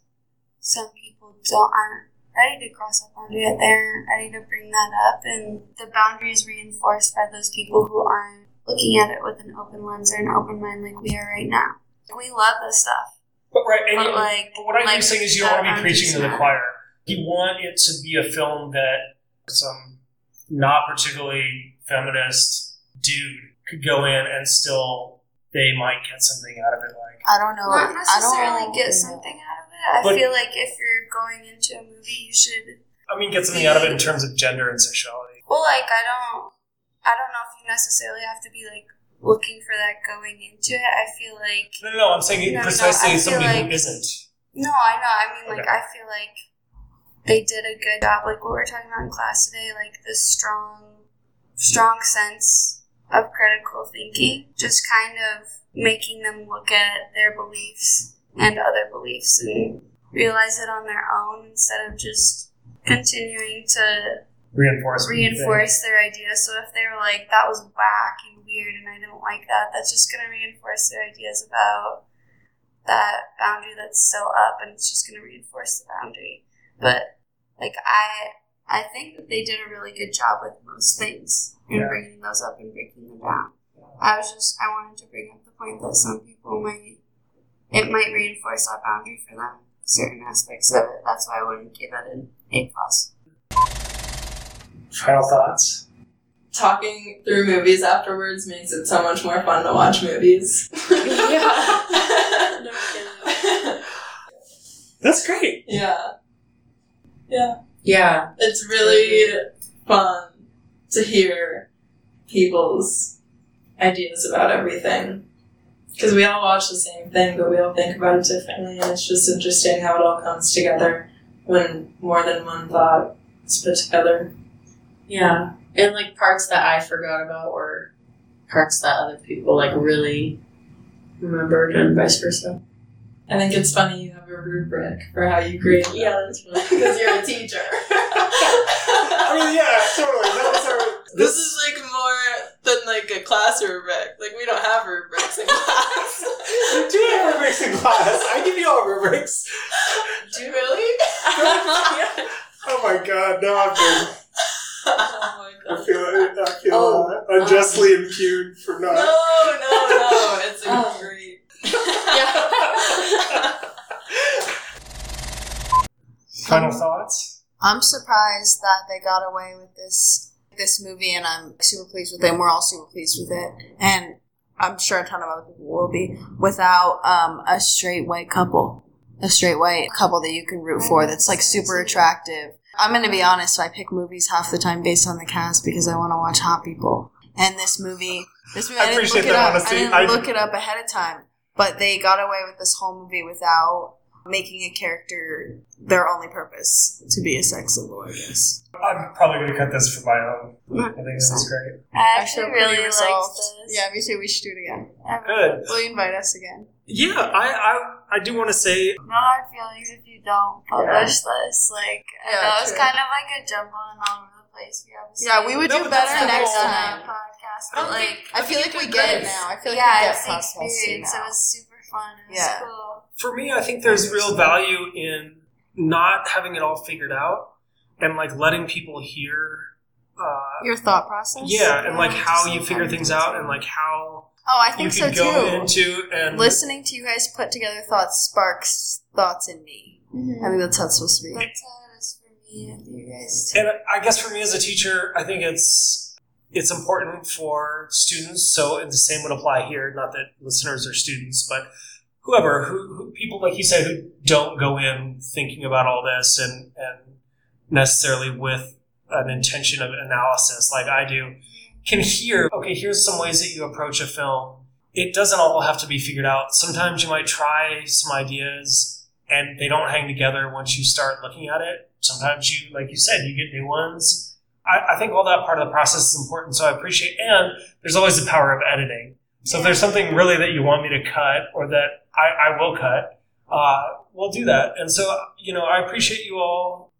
some people don't aren't ready to cross that boundary yet. They aren't ready to bring that up, and the boundary is reinforced by those people who aren't looking at it with an open lens or an open mind like we are right now. We love this stuff. But right, and But, you, like- but what I'm like, saying is you don't want to be preaching to the choir. You want it to be a film that some not particularly feminist dude could go in and still they might get something out of it. Like I don't know. Not I don't really get something out of it. I But- feel like if you're going into a movie, you should. I mean, get something out of it in terms of gender and sexuality. Well, like I don't, I don't know if you necessarily have to be like looking for that going into it. I feel like No, no, no. I'm saying No, no, precisely I feel somebody who like- isn't. No, I know. I mean, like, Okay. I feel like they did a good job. Like what we were talking about in class today, like the strong, strong sense of critical thinking, just kind of making them look at their beliefs and other beliefs and realize it on their own instead of just continuing to Reinforce. what you think. reinforce their ideas. So if they were like, that was whack and weird and I don't like that, that's just going to reinforce their ideas about that boundary that's still up and it's just going to reinforce the boundary. But like, I. I think that they did a really good job with most things in Yeah. bringing those up and breaking them down. I was just I wanted to bring up the point that some people might it might reinforce that boundary for them certain aspects of it. That's why I wouldn't give it an A plus. Final thoughts. Talking through movies afterwards makes it so much more fun to watch movies. yeah. That's great. yeah. Yeah. Yeah. It's really fun to hear people's ideas about everything. Because we all watch the same thing, but we all think about it differently, and it's just interesting how it all comes together when more than one thought is put together. Yeah. And like parts that I forgot about or parts that other people like really remembered and vice versa. I think it's funny you have a rubric for how you grade. Yeah, that's funny. Because you're a teacher. I mean, yeah, totally. That was our. This is like more than like a class rubric. Like we don't have rubrics in class. You do have rubrics in class. I give you all rubrics. Do you really? Oh my god, No, I've been. oh my I feel, I feel Oh, uh, unjustly impugned for not. No, no, no. It's a Oh. great. Final thoughts? I'm surprised that they got away with this this movie, and I'm super pleased with it. And we're all super pleased with it, and I'm sure a ton of other people will be without um, a straight white couple, a straight white couple that you can root for. That's like super attractive. I'm gonna be honest. I pick movies half the time based on the cast because I want to watch hot people. And this movie, this movie, I I, didn't appreciate look it up. honesty. I didn't I- look it up ahead of time, but they got away with this whole movie without making a character their only purpose to be a sex symbol. I guess. I'm probably going to cut this for my own. Mm-hmm. I think this is great. I I actually really liked this. Yeah, me too. We should do it again. Good. Will you invite us again? Yeah, I, I, I do want to say No hard feelings if you don't publish this. Like, I Yeah, know it's true. kind of like a jump on all over the place. We obviously Yeah, we would No, do better next whole- time. podcast, I but don't like, think- I feel like we get it now. I feel like yeah, we get it's the podcasting experience. It was super fun. It was Yeah. cool. For me, I think there's real value in not having it all figured out and like letting people hear. Uh, Your thought process. yeah, and like how you figure things out and like how Oh, I you think so go too. into and Listening to you guys put together thoughts sparks thoughts in me. I think that's how it's supposed to be. That's how it is for me and you guys. And I guess for me as a teacher, I think it's it's important for students. So and the same would apply here. Not that listeners are students, but whoever who, who people like you said who don't go in thinking about all this and and necessarily with an intention of analysis like I do can hear. Okay, here's some ways that you approach a film. It doesn't all have to be figured out. Sometimes you might try some ideas and they don't hang together once you start looking at it. Sometimes you, like you said, you get new ones. I, I think all that part of the process is important, so I appreciate. And there's always the power of editing. So if there's something really that you want me to cut or that I, I will cut, uh, we'll do that. And so you know, I appreciate you all.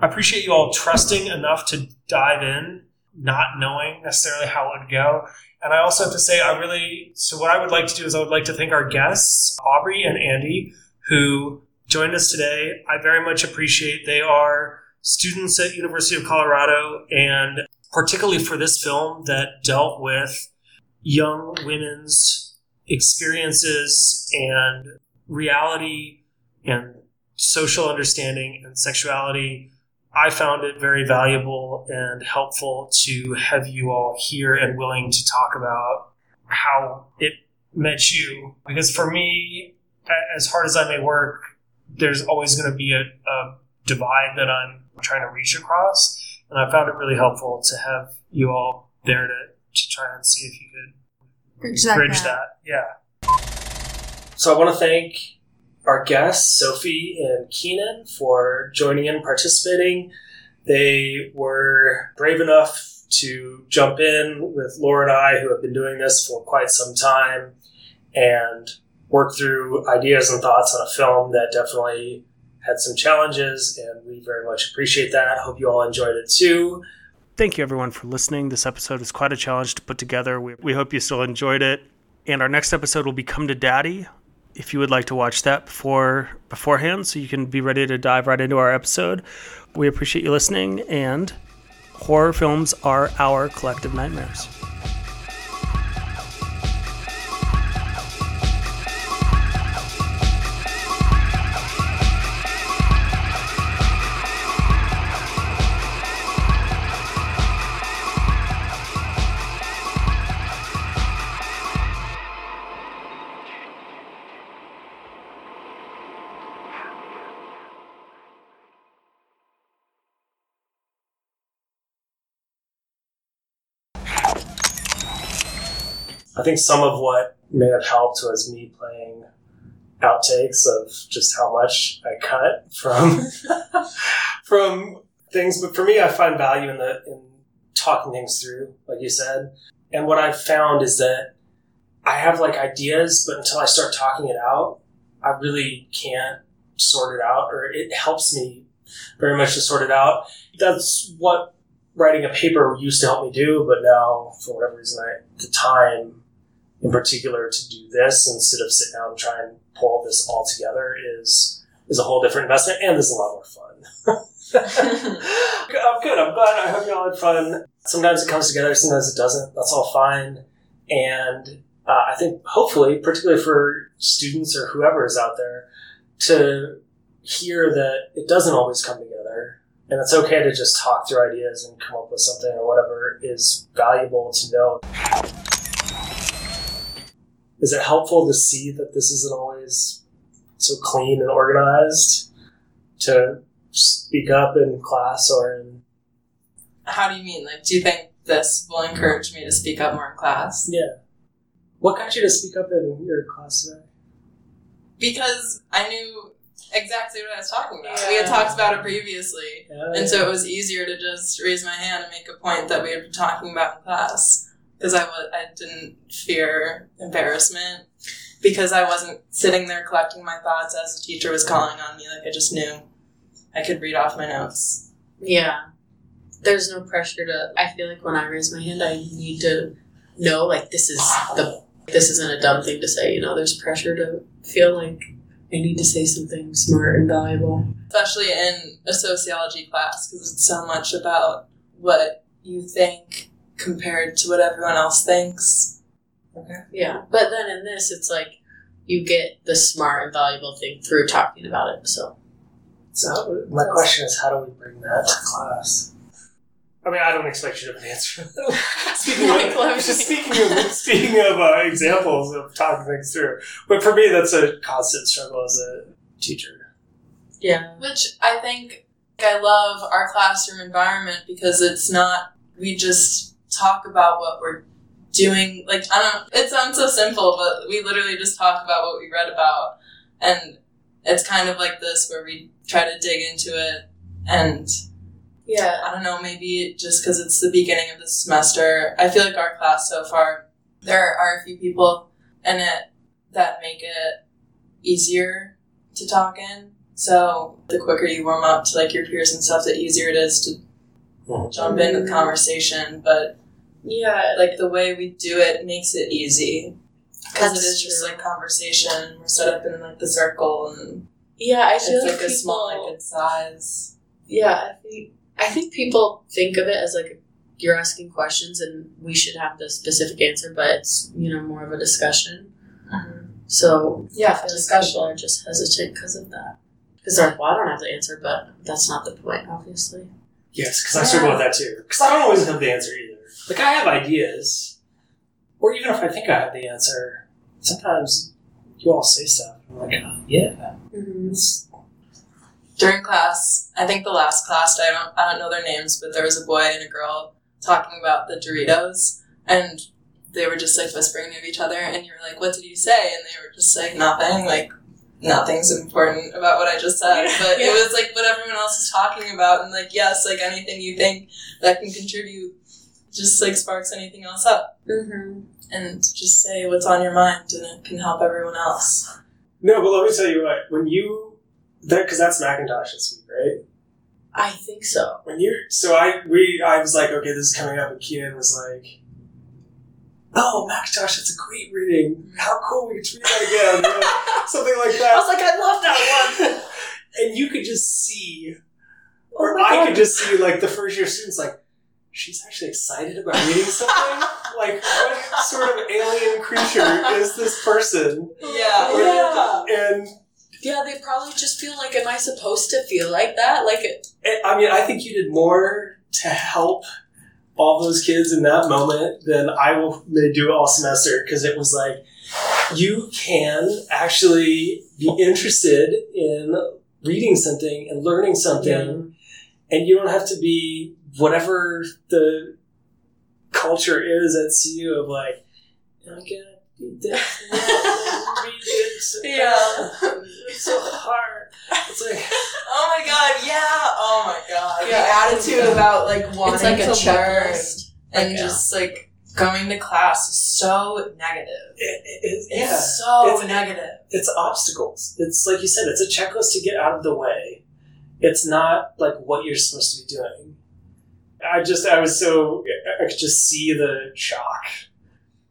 I appreciate you all trusting enough to dive in, not knowing necessarily how it would go. And I also have to say, I really. So what I would like to do is I would like to thank our guests, Aubrey and Andy, who joined us today. I very much appreciate they are students at University of Colorado and particularly for this film that dealt with young women's experiences and reality and social understanding and sexuality. I found it very valuable and helpful to have you all here and willing to talk about how it met you. Because for me, as hard as I may work, there's always going to be a, a divide that I'm trying to reach across. And I found it really helpful to have you all there to, to try and see if you could Bridge that bridge gap. that. Yeah. So I want to thank our guests, Sophie and Keenan, for joining in, participating. They were brave enough to jump in with Laura and I, who have been doing this for quite some time, and work through ideas and thoughts on a film that definitely had some challenges, and we very much appreciate that. Hope you all enjoyed it too. Thank you, everyone, for listening. This episode was quite a challenge to put together. We, we hope you still enjoyed it. And our next episode will be Come to Daddy. If you would like to watch that before beforehand, so you can be ready to dive right into our episode, we appreciate you listening. And horror films are our collective nightmares. I think some of what may have helped was me playing outtakes of just how much I cut from from things. But for me, I find value in the in talking things through, like you said. And what I've found is that I have like ideas, but until I start talking it out, I really can't sort it out, or it helps me very much to sort it out. That's what writing a paper used to help me do, but now, for whatever reason, I the time in particular to do this instead of sit down and try and pull this all together is is a whole different investment and is a lot more fun. I'm good. I'm glad. I hope you all had fun. Sometimes it comes together, sometimes it doesn't. That's all fine. And uh, I think hopefully, particularly for students or whoever is out there, to hear that it doesn't always come together. And it's okay to just talk through ideas and come up with something or whatever is valuable to know is it helpful to see that this isn't always so clean and organized to speak up in class or in How do you mean? Like, do you think this will encourage me to speak up more in class? yeah what got you to speak up in your class today Because I knew exactly what I was talking about. We had talked about it previously. Yeah, and so it was easier to just raise my hand and make a point that we had been talking about in class. Because I, wa- I didn't fear embarrassment. Because I wasn't sitting there collecting my thoughts as the teacher was calling on me. Like, I just knew I could read off my notes. Yeah. There's no pressure to. I feel like when I raise my hand, I need to know like this is the. This isn't a dumb thing to say. You know, there's pressure to feel like I need to say something smart and valuable. especially in a sociology class because it's so much about what you think compared to what everyone else thinks. Okay. Yeah, but then in this, it's like you get the smart and valuable thing through talking about it. So so my question is how do we bring that to class I mean, I don't expect you to have an answer. speaking of, just speaking of speaking of uh, examples of talking things through, but for me, that's a constant struggle as a teacher. yeah, Which I think I love our classroom environment because it's not we just talk about what we're doing. Like I don't. It sounds so simple, but we literally just talk about what we read about, and it's kind of like this where we try to dig into it and yeah, I don't know, maybe just because it's the beginning of the semester. I feel like our class so far, there are a few people in it that make it easier to talk in. So the quicker you warm up to like your peers and stuff, the easier it is to jump into the mm. conversation. But yeah. like the way we do it makes it easy. Because it is That's just like conversation. We're set up in like the circle and Yeah, I it's feel like like a small, like good size. Yeah, I think I think people think of it as like you're asking questions and we should have the specific answer, but it's you know more of a discussion. Mm-hmm. So Yeah, I feel like discussion. people are just hesitant because of that. Because they're like, well, I don't have the answer, but that's not the point, obviously. Yes, because I struggle with that too. Because I don't always have the answer either. Like I have ideas, or even if I think I have the answer, sometimes you all say stuff. I'm like, oh, yeah, mm-hmm. it's during class, I think the last class, I don't, I don't know their names, but there was a boy and a girl talking about the Doritos, and they were just like whispering to each other, and you were like, "What did you say?" And they were just like, "Nothing." Like, nothing's important about what I just said, but Yeah. it was like what everyone else is talking about, and like, yes, like anything you think that can contribute, just like sparks anything else up, Mm-hmm. and just say what's on your mind, and it can help everyone else. no. But let me tell you what. When you That because that's McIntosh's week, right? I think so. When you're so I we I was like, okay, this is coming up, and Keenan was like, "Oh, Macintosh, it's a great reading. How cool we could read that again, you something like that." I was like, I love that one. and you could just see, Oh or my I God. could just see, like the first year students, like she's actually excited about reading something. like, what sort of alien creature is this person? Yeah. Or- Yeah. And Yeah, they probably just feel like, am I supposed to feel like that? Like, it, I mean, I think you did more to help all those kids in that moment than I will may do all semester because it was like you can actually be interested in reading something and learning something, and you don't have to be whatever the culture is at CU of like, I gotta do this, that, and read this, and Yeah. it's so hard. It's like. Oh my god, yeah. Oh my god. Yeah. the attitude about like wanting it's like a to learn checklist. and Like, just like going to class is so negative. It, it, it, It's yeah. so It's- negative. it's obstacles. It's like you said, it's a checklist to get out of the way. It's not like what you're supposed to be doing. I just, I was so, I could just see the shock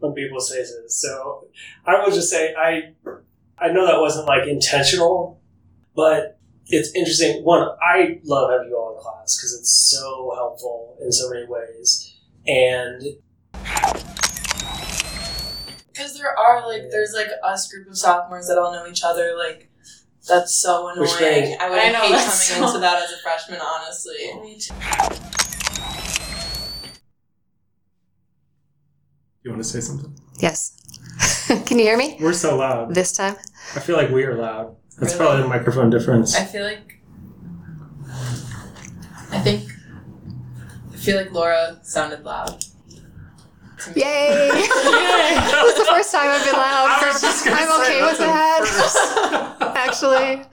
on people's faces. So I will just say, I, I know that wasn't like intentional, but it's interesting. One, I love having you all in class because it's so helpful in so many ways. And Because there are like, there's like us group of sophomores that all know each other. Like, that's so annoying. Which I would I know, hate coming so- into that as a freshman, honestly. you want to say something? Yes. Can you hear me We're so loud. this time? I feel like we are loud. That's Really? probably the microphone difference. I feel like. I think. I feel like Laura sounded loud. Yay! Yay! That was the first time I've been loud. I was just gonna I'm say okay with that. Actually,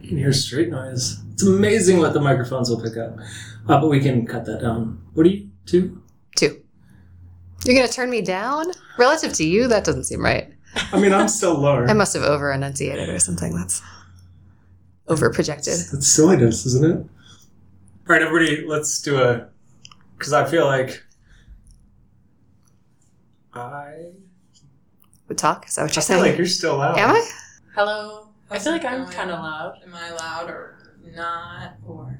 You can hear street noise. It's amazing what the microphones will pick up. Uh, but we can cut that down. What are you? Two? two. You're gonna turn me down relative to you? That doesn't seem right. I mean, I'm still lower. I must have over enunciated or something. That's over projected. That's silliness, isn't it? All right, everybody, let's do a. Because I feel like. I. Would talk? Is that what I you're feel saying? like you're still loud. Am I? Hello. I feel like I'm kind of loud. Am I loud or not? Or.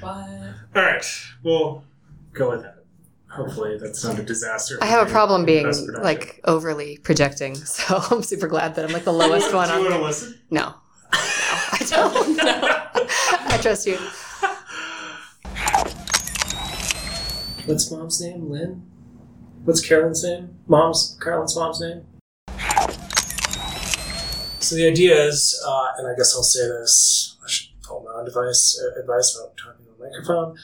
What? All right, we'll go with that. Hopefully, that's not a disaster. I have a problem being like overly projecting, so I'm super glad that I'm like the lowest one Do you on. want to listen? No, no, I don't. I trust you. What's mom's name? Lynn? What's Carolyn's name? Mom's Carolyn's mom's name? So the idea is, uh, and I guess I'll say this. I should pull my own device uh, advice about talking on the microphone.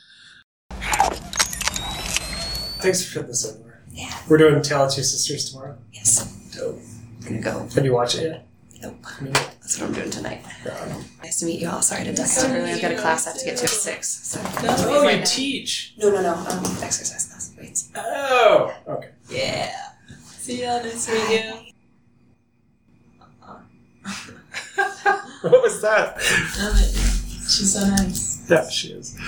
Thanks for putting this in. Laura. Yeah. We're doing Tale of Two Sisters tomorrow. Yes, Dope. I'm gonna go. Have you watched it yet? Nope. I mean, That's what I'm doing tonight. Nice to meet you all. Sorry to dust so early. I've got a class I have to get to at six. So. oh, you teach. No, no, no. Um, exercise class. Wait. Oh, okay. Yeah. See ya, nice next meet you. What was that? Love it. She's so nice. Yeah, she is.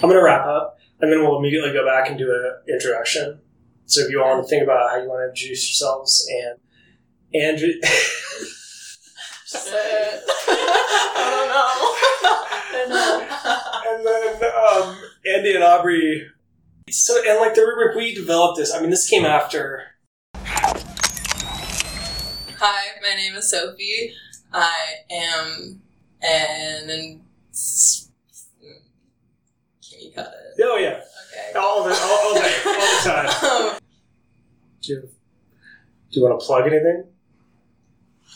I'm gonna wrap up, and then we'll immediately go back and do an introduction. So if you all want to think about how you want to introduce yourselves, and Andrew, I don't know. and then um, Andy and Aubrey. So and like the rubric we developed this. I mean, this came after. Hi, my name is Sophie. I am an. an can you cut it? Oh yeah, Okay. all the all, all day, all the time. Um, Do you, do you want to plug anything?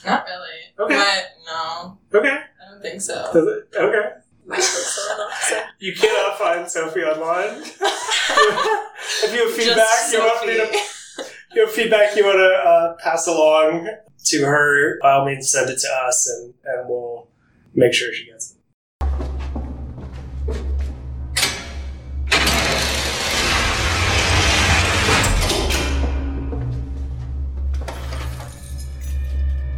not really. Okay. But no, Okay. I don't think so. It? Okay. Am I supposed to run off so- You cannot find Sophie online. if you have feedback, you want me to Sophie. you have feedback you want to uh, pass along to her, by all means, send it to us, and, and we'll make sure she gets it.